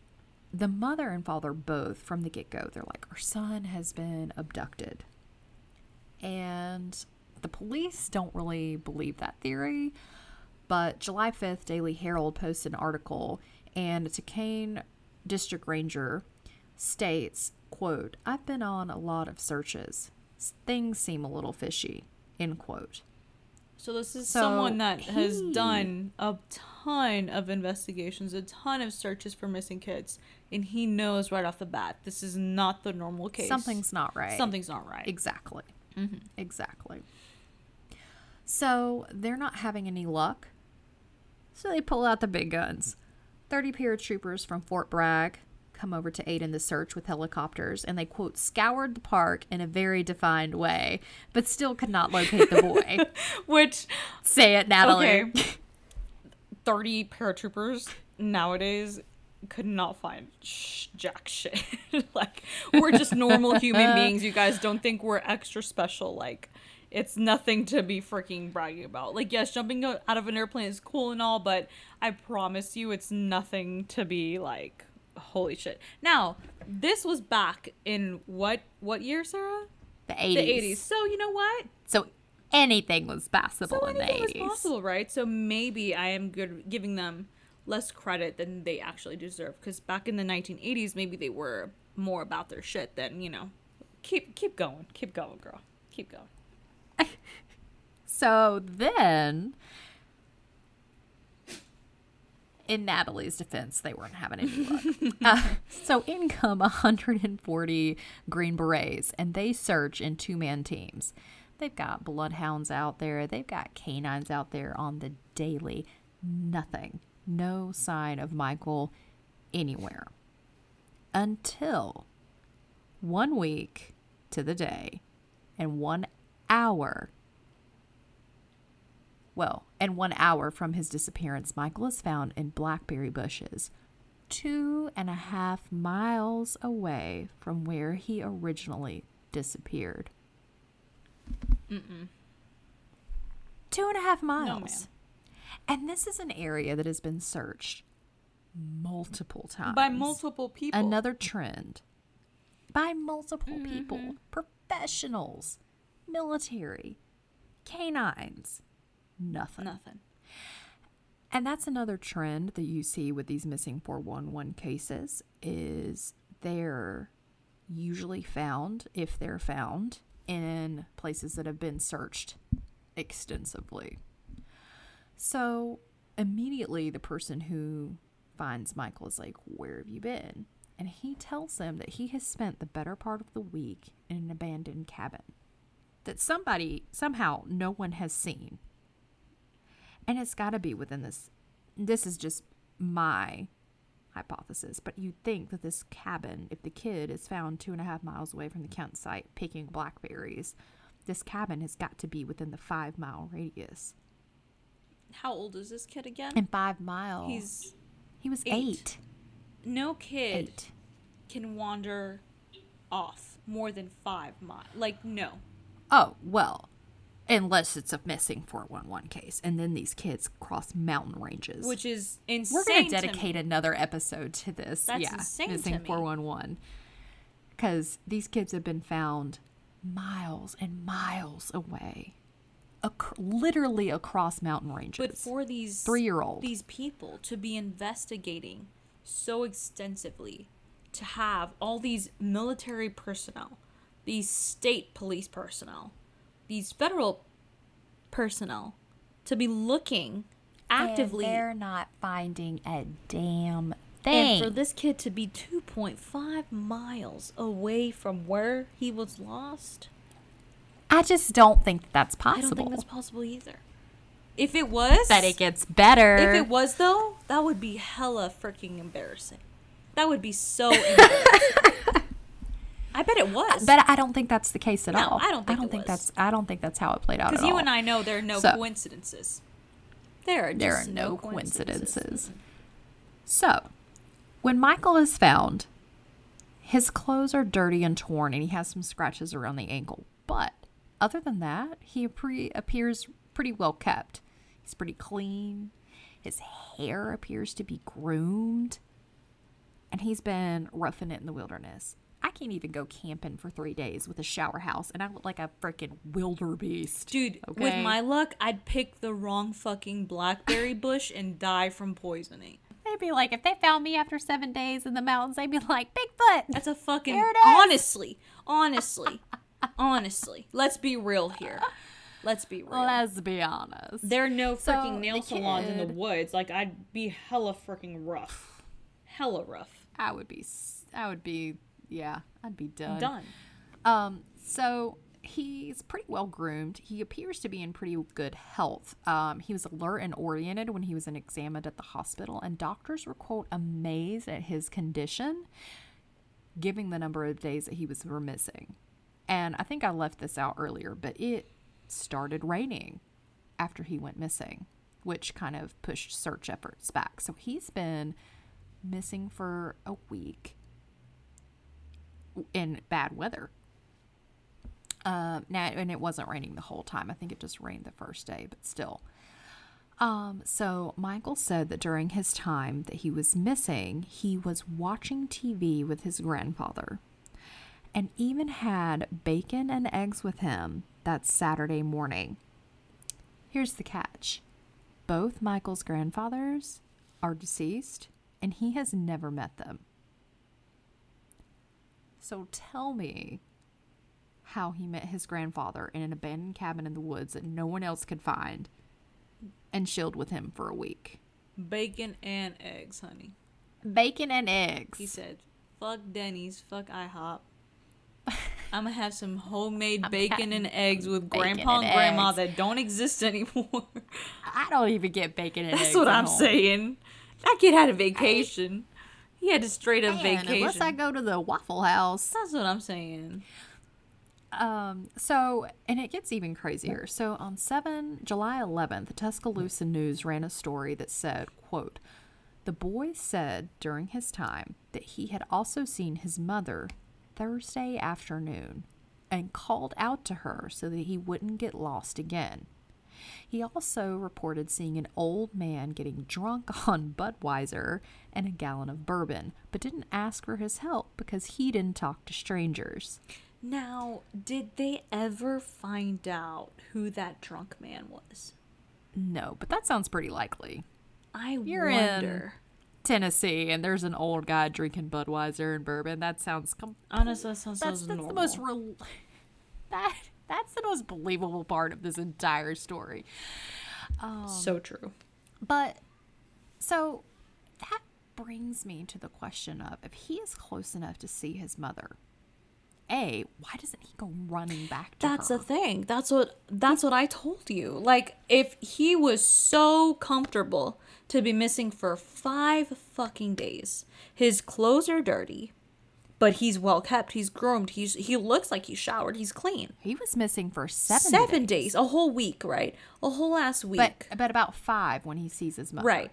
the mother and father both from the get go, they're like, our son has been abducted. And the police don't really believe that theory. But July 5th, Daily Herald posted an article, and it's a Kane district ranger states, quote, I've been on a lot of searches. Things seem a little fishy, end quote. So this is So someone that has done a ton of investigations, a ton of searches for missing kids, and he knows right off the bat this is not the normal case. Something's not right. something's not right. Exactly. Mm-hmm. Exactly. So they're not having any luck. So they pull out the big guns. 30 paratroopers from Fort Bragg come over to aid in the search with helicopters and they quote scoured the park in a very defined way but still could not locate the boy Which say it natalie okay, thirty paratroopers nowadays could not find sh- jack shit. like we're just normal human beings. You guys don't think we're extra special. Like it's nothing to be freaking bragging about. Like yes, jumping out of an airplane is cool and all, but I promise you, it's nothing to be like holy shit. Now this was back in what what year, Sarah? the 80s The eighties. So you know what? so anything was possible So in the anything was 80s possible, right? So maybe I am good giving them less credit than they actually deserve because back in the 1980s, maybe they were more about their shit than you know. Keep keep going, keep going, girl, keep going. So then, in Natalie's defense, they weren't having any luck. Uh, so in come 140 Green Berets, and they search in two man teams. They've got bloodhounds out there, they've got canines out there on the daily. Nothing. No sign of Michael anywhere. Until one week to the day and one hour well, and one hour from his disappearance, Michael is found in blackberry bushes, two and a half miles away from where he originally disappeared. Mm-mm. Two and a half miles. and this is an area that has been searched multiple times By multiple people. another trend by multiple mm-hmm. people professionals military canines nothing nothing. and that's another trend that you see with these missing 411 cases is they're usually found if they're found in places that have been searched extensively so immediately the person who finds Michael is like, Where have you been? And he tells them that he has spent the better part of the week in an abandoned cabin that somebody, somehow, no one has seen. And it's got to be within this. This is just my hypothesis, but you'd think that this cabin, if the kid is found two and a half miles away from the campsite picking blackberries, this cabin has got to be within the five mile radius. How old is this kid again? And five miles. He's he was eight. eight. no kid Eight. can wander off more than five miles. Like no. Oh, well, unless it's a missing 411 case. And then these kids cross mountain ranges. Which is insane. We're going to dedicate another episode to this. That's yeah, insane to missing me. 411. Because these kids have been found miles and miles away. Ac- literally across mountain ranges. But for these Three-year-old. these people to be investigating so extensively, to have all these military personnel, these state police personnel, these federal personnel, to be looking actively, And they're not finding a damn and thing. for this kid to be 2.5 miles away from where he was lost, I just don't think that that's possible. I don't think that's possible either. If it was, that it gets better. If it was though, that would be hella freaking embarrassing. That would be so embarrassing. I bet it was. But I don't think that's the case at No, all. I don't think I don't think was. that's. I don't think that's how it played out. Because you all. and I know there are no So- coincidences. There are just there are no, no coincidences. coincidences. So, when Michael is found, his clothes are dirty and torn, and he has some scratches around the ankle. But other than that, he pre- appears pretty well kept. He's pretty clean. His hair appears to be groomed, and he's been roughing it in the wilderness. I can't even go camping for three days with a shower house, and I look like a freaking wildebeest. Dude, with my luck, I'd pick the wrong fucking blackberry bush and die from poisoning. They'd be like, if they found me after seven days in the mountains, they'd be like, Bigfoot. That's a fucking There it is. honestly, honestly, honestly. Let's be real here. Let's be real. Let's be honest. there are no So, freaking nail the salons in the woods. Like I'd be hella freaking rough. Hella rough. I would be. I would be. Yeah, I'd be done. Done. Um, so he's pretty well groomed. He appears to be in pretty good health. Um, he was alert and oriented when he was examined at the hospital, and doctors were quote amazed at his condition, giving the number of days that he was missing. And I think I left this out earlier, but it started raining after he went missing, which kind of pushed search efforts back. So he's been missing for a week in bad weather. Um, now, and it wasn't raining the whole time. I think it just rained the first day, but still. Um, so Michael said that during his time that he was missing, he was watching TV with his grandfather and even had bacon and eggs with him that Saturday morning. Here's the catch both Michael's grandfathers are deceased, and he has never met them. So tell me how he met his grandfather in an abandoned cabin in the woods that no one else could find and chilled with him for a week. Bacon and eggs, honey. Bacon and eggs. He said, "Fuck Denny's, fuck IHOP. I'm gonna have some homemade bacon and eggs with grandpa and and grandma eggs." that don't exist anymore." I don't even get bacon and eggs. That's what I'm home. saying. That kid had a vacation. He had a straight up Man, vacation. Unless I go to the Waffle House. That's what I'm saying. Um, so, and it gets even crazier. So on 7 July 11th, the Tuscaloosa News ran a story that said, quote, the boy said during his time that he had also seen his mother Thursday afternoon and called out to her so that he wouldn't get lost again. He also reported seeing an old man getting drunk on Budweiser and a gallon of bourbon, but didn't ask for his help because he didn't talk to strangers. Now, did they ever find out who that drunk man was? No, but that sounds pretty likely. I You're wonder. Tennessee, and there's an old guy drinking Budweiser and bourbon. That sounds com- Honestly, that sounds that's, so that's normal. the most rel that that's the most believable part of this entire story. Um, so true. But so that brings me to the question of if he is close enough to see his mother, a why doesn't he go running back to her? That's her? the thing. That's what that's what I told you. Like if he was so comfortable to be missing for 5 fucking days. His clothes are dirty, but he's well kept, he's groomed, he's he looks like he's showered, he's clean. he was missing for seven, 7 days. days, a whole week, right? A whole ass week. but but about five when he sees his mother. Right.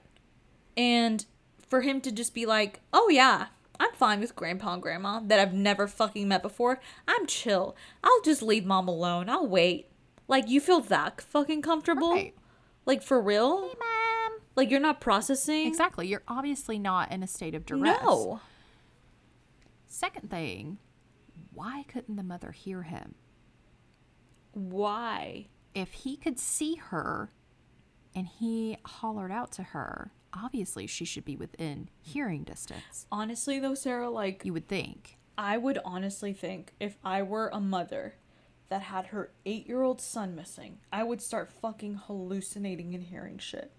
And for him to just be like, oh yeah, I'm fine with grandpa and grandma that I've never fucking met before. I'm chill. I'll just leave mom alone. I'll wait. Like, you feel that fucking comfortable? Right. Like, for real? Hey, Mom. Like, you're not processing? Exactly. You're obviously not in a state of duress. No. Second thing, why couldn't the mother hear him? Why? If he could see her and he hollered out to her, obviously she should be within hearing distance. Honestly, though, Sarah, like, You would think. I would honestly think if I were a mother that had her eight year old son missing, I would start fucking hallucinating and hearing shit.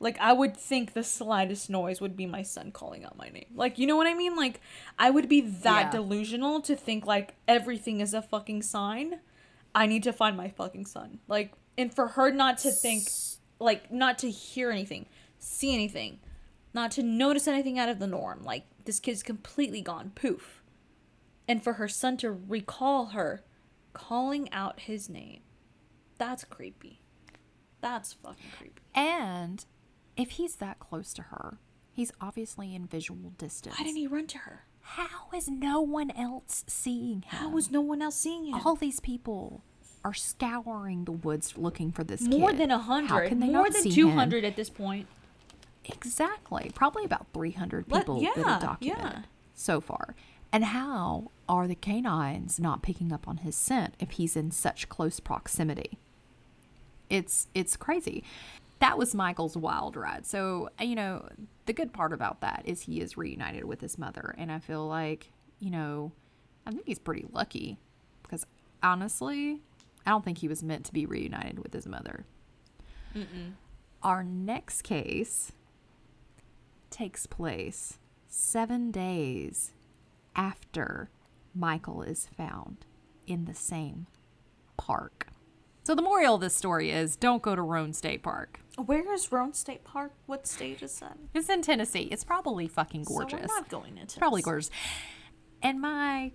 Like, I would think the slightest noise would be my son calling out my name. Like, you know what I mean? Like, I would be that Yeah. delusional to think, like, everything is a fucking sign. I need to find my fucking son. Like, and for her not to think, like, not to hear anything, see anything, not to notice anything out of the norm. Like, this kid's completely gone. Poof and for her son to recall her calling out his name. That's creepy. That's fucking creepy. And if he's that close to her, he's obviously in visual distance. Why didn't he run to her? How is no one else seeing him? How was no one else seeing him? all these people are scouring the woods looking for this More kid. than a How hundred. can they More than two hundred at this point. Exactly. Probably about 300 Let- people that yeah, are documented yeah. so far. And how are the canines not picking up on his scent if he's in such close proximity? It's it's crazy. That was Michael's wild ride. So, uh, you know, the good part about that is he is reunited with his mother and I feel like, you know, I think he's pretty lucky because honestly, I don't think he was meant to be reunited with his mother. Our next case takes place seven days after Michael is found in the same park. So the moral of this story is don't go to Roan State Park. Where is Roan State Park? What state is that? It's in Tennessee. It's probably fucking gorgeous. So we're not going to into probably gorgeous. And my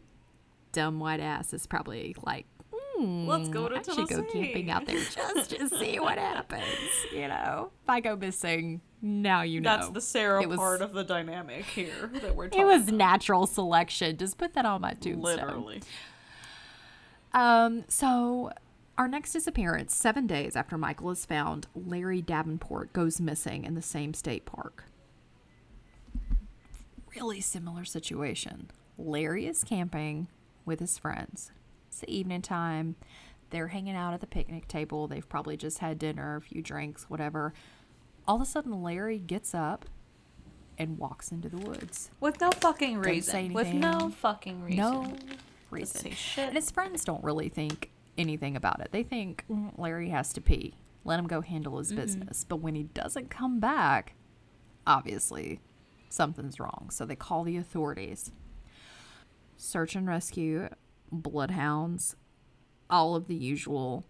dumb white ass is probably like, hmm, Let's go to I should go camping out there just to see what happens. You know, if I go missing, now you know. That's the Sarah was- part of the dynamic here that we're talking. About. It was natural selection. Just put that on my tombstone. literally. Um, so our next disappearance, seven days after Michael is found, Larry Davenport goes missing in the same state park. Really similar situation. Larry is camping with his friends. It's the evening time. They're hanging out at the picnic table. They've probably just had dinner, a few drinks, whatever. All of a sudden, Larry gets up and walks into the woods. With no fucking reason. With no fucking reason. No reason. And his friends don't really think anything about it. They think "Mm, Larry has to pee. Let him go handle his business. But when he doesn't come back, obviously something's wrong. So they call the authorities. Search and rescue, bloodhounds, all of the usual.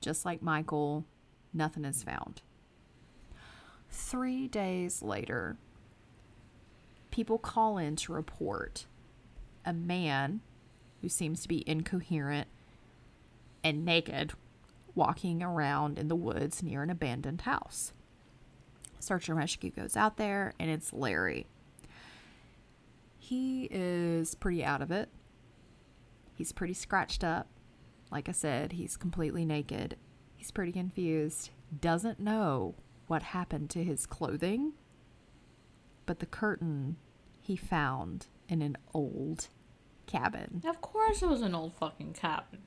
Just like Michael, nothing is found. Three days later, people call in to report a man who seems to be incoherent and naked walking around in the woods near an abandoned house. Search and rescue goes out there, and it's Larry. He is pretty out of it. He's pretty scratched up. Like I said, he's completely naked. He's pretty confused. Doesn't know what happened to his clothing, but the curtain he found in an old cabin. Of course it was an old fucking cabin.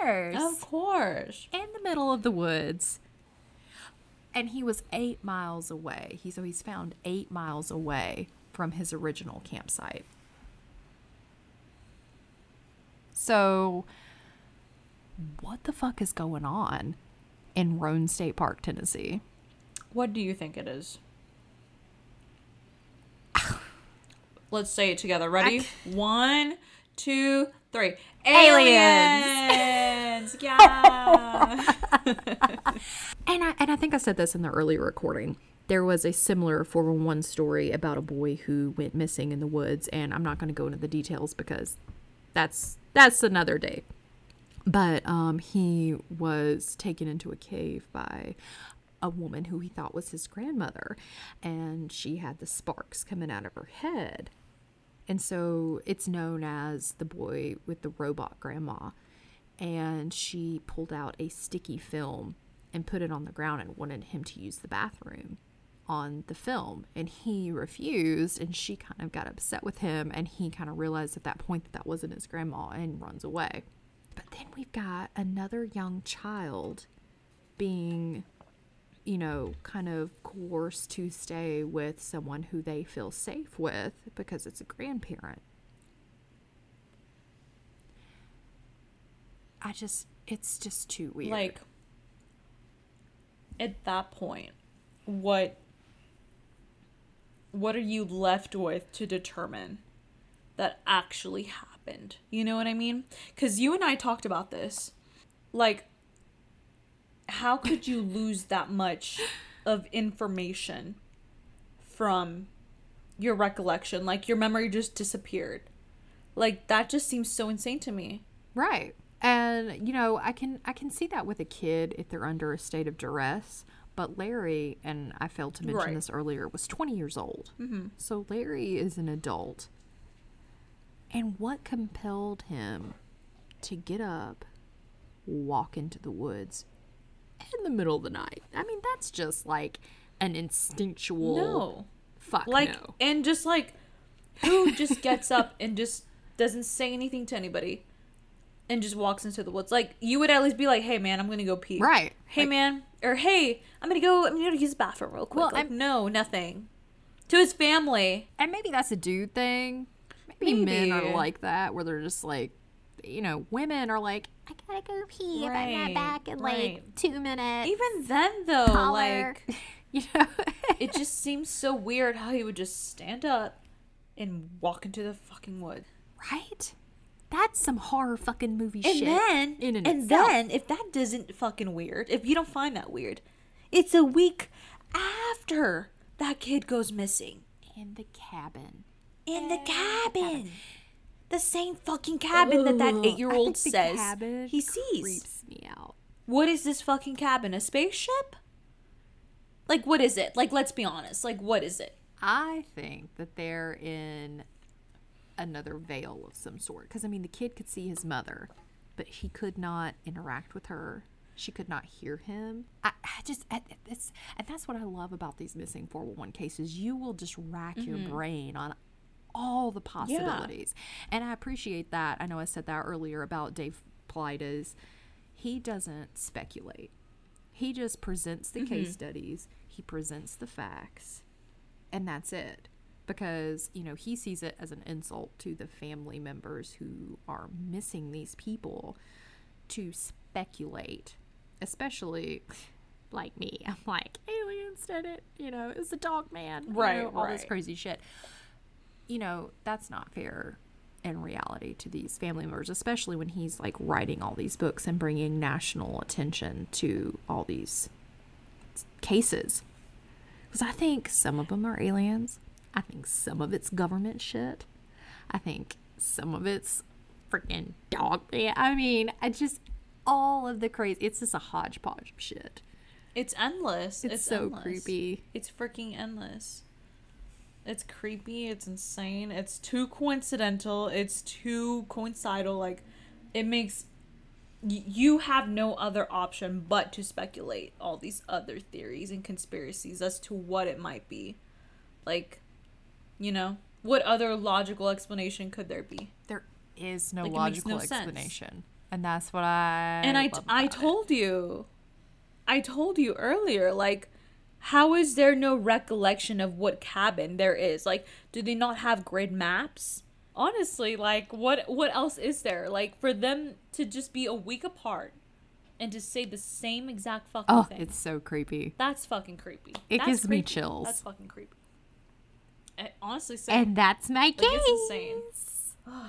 Of course. Of course. in the middle of the woods. And he was eight miles away. He so he's found eight miles away from his original campsite. So what the fuck is going on in Roan State Park, Tennessee? What do you think it is? Let's say it together. Ready? One, two, three. Aliens! Aliens! Yeah. And I and I think I said this in the earlier recording. There was a similar 411 story about a boy who went missing in the woods, and I'm not going to go into the details because that's that's another day. But um, he was taken into a cave by a woman who he thought was his grandmother, and she had the sparks coming out of her head. And so it's known as the boy with the robot grandma. And she pulled out a sticky film and put it on the ground and wanted him to use the bathroom on the film. And he refused, and she kind of got upset with him. And he kind of realized at that point that that wasn't his grandma and runs away. But then we've got another young child being you know, kind of coerced to stay with someone who they feel safe with because it's a grandparent. I just, it's just too weird. like, at that point, what what are you left with to determine that actually happened? You know what I mean? Cuz you and I talked about this. Like how could you lose that much of information from your recollection? Like your memory just disappeared. Like that just seems so insane to me. Right. And you know, I can I can see that with a kid if they're under a state of duress. But Larry, and I failed to mention Right. this earlier, was 20 years old. Mm-hmm. So Larry is an adult. And what compelled him to get up, walk into the woods in the middle of the night? I mean, that's just like an instinctual. No. Fuck like no. and just like who just gets up and just doesn't say anything to anybody and just walks into the woods like you would at least be like hey man i'm gonna go pee Right. hey Like- man or hey i'm gonna go i'm gonna use the bathroom real quick Well, like, no nothing to his family And maybe that's a dude thing. Maybe, men are like that, where they're just like, you know, women are like, I gotta go pee. If I'm Right, not back in like right. two minutes. Even then, though, Holler. like you know, it just seems so weird how he would just stand up and walk into the fucking wood. right? That's some horror fucking movie And shit. then, in and, and itself. then, if that doesn't fucking weird, if you don't find that weird, it's a week after that kid goes missing in the cabin. in the cabin. The same fucking cabin that that eight-year-old I the says cabin he sees. Creeps me out. What is this fucking cabin? A spaceship? Like, what is it? Like, let's be honest. Like, what is it? I think that they're in another veil of some sort. Because, I mean, the kid could see his mother, but he could not interact with her. She could not hear him. I, I just, I, it's, and that's what I love about these missing 411 cases. You will just rack your mm-hmm. brain on all the possibilities. And I appreciate that. I know I said that earlier about Dave Paulides. He doesn't speculate. He just presents the case mm-hmm. studies, he presents the facts, and that's it. Because, you know, he sees it as an insult to the family members who are missing these people to speculate, especially like me. I'm like, aliens did it, you know, it's the dog man, you Right, know, all this crazy shit. You know, that's not fair in reality to these family members, especially when he's like writing all these books and bringing national attention to all these cases. Because I think some of them are aliens. I think some of it's government shit. I think some of it's freaking dog. Yeah, I mean, I just all of the crazy. It's just a hodgepodge of shit. It's endless. It's, so endless. creepy. It's freaking endless. It's creepy. It's insane. It's too coincidental. It's too coincidental. Like, it makes y- you have no other option but to speculate all these other theories and conspiracies as to what it might be. Like, you know, what other logical explanation could there be? There is no Like, logical no sense. explanation, and that's what I and I, about it. told you i told you earlier like how is there no recollection of what cabin there is like do they not have grid maps honestly like what what else is there like for them to just be a week apart and to say the same exact fucking Oh, thing it's so creepy. that's fucking creepy It That's gives me chills. that's fucking creepy honestly same. And that's my case. Like, it's insane.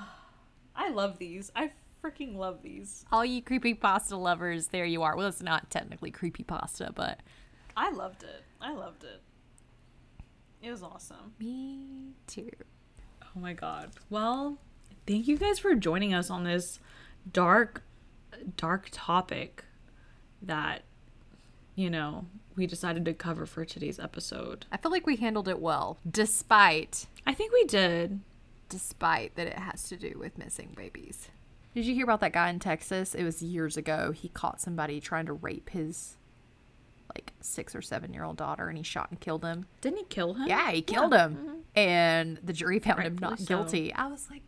i love these i freaking love these All you creepy pasta lovers, there you are. Well, it's not technically creepy pasta, but I loved it. I loved it. It was awesome. me too. Oh my god. Well, thank you guys for joining us on this dark dark topic that you know, we decided to cover for today's episode. I feel like we handled it well, despite I think we did. despite that it has to do with missing babies. Did you hear about that guy in Texas? It was years ago. He caught somebody trying to rape his like six or seven year old daughter and he shot and killed him. Didn't he kill him? Yeah, he killed him. Mm-hmm. And the jury found him Rightfully not so. guilty. I was like,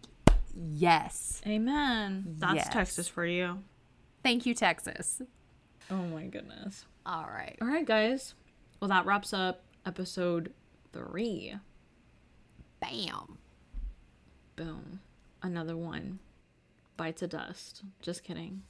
yes. Amen. That's Yes. Texas for you. Thank you, Texas. Oh my goodness. All right. All right, guys. Well, that wraps up episode 3. Bam. Boom. Another one bites of dust. Just kidding.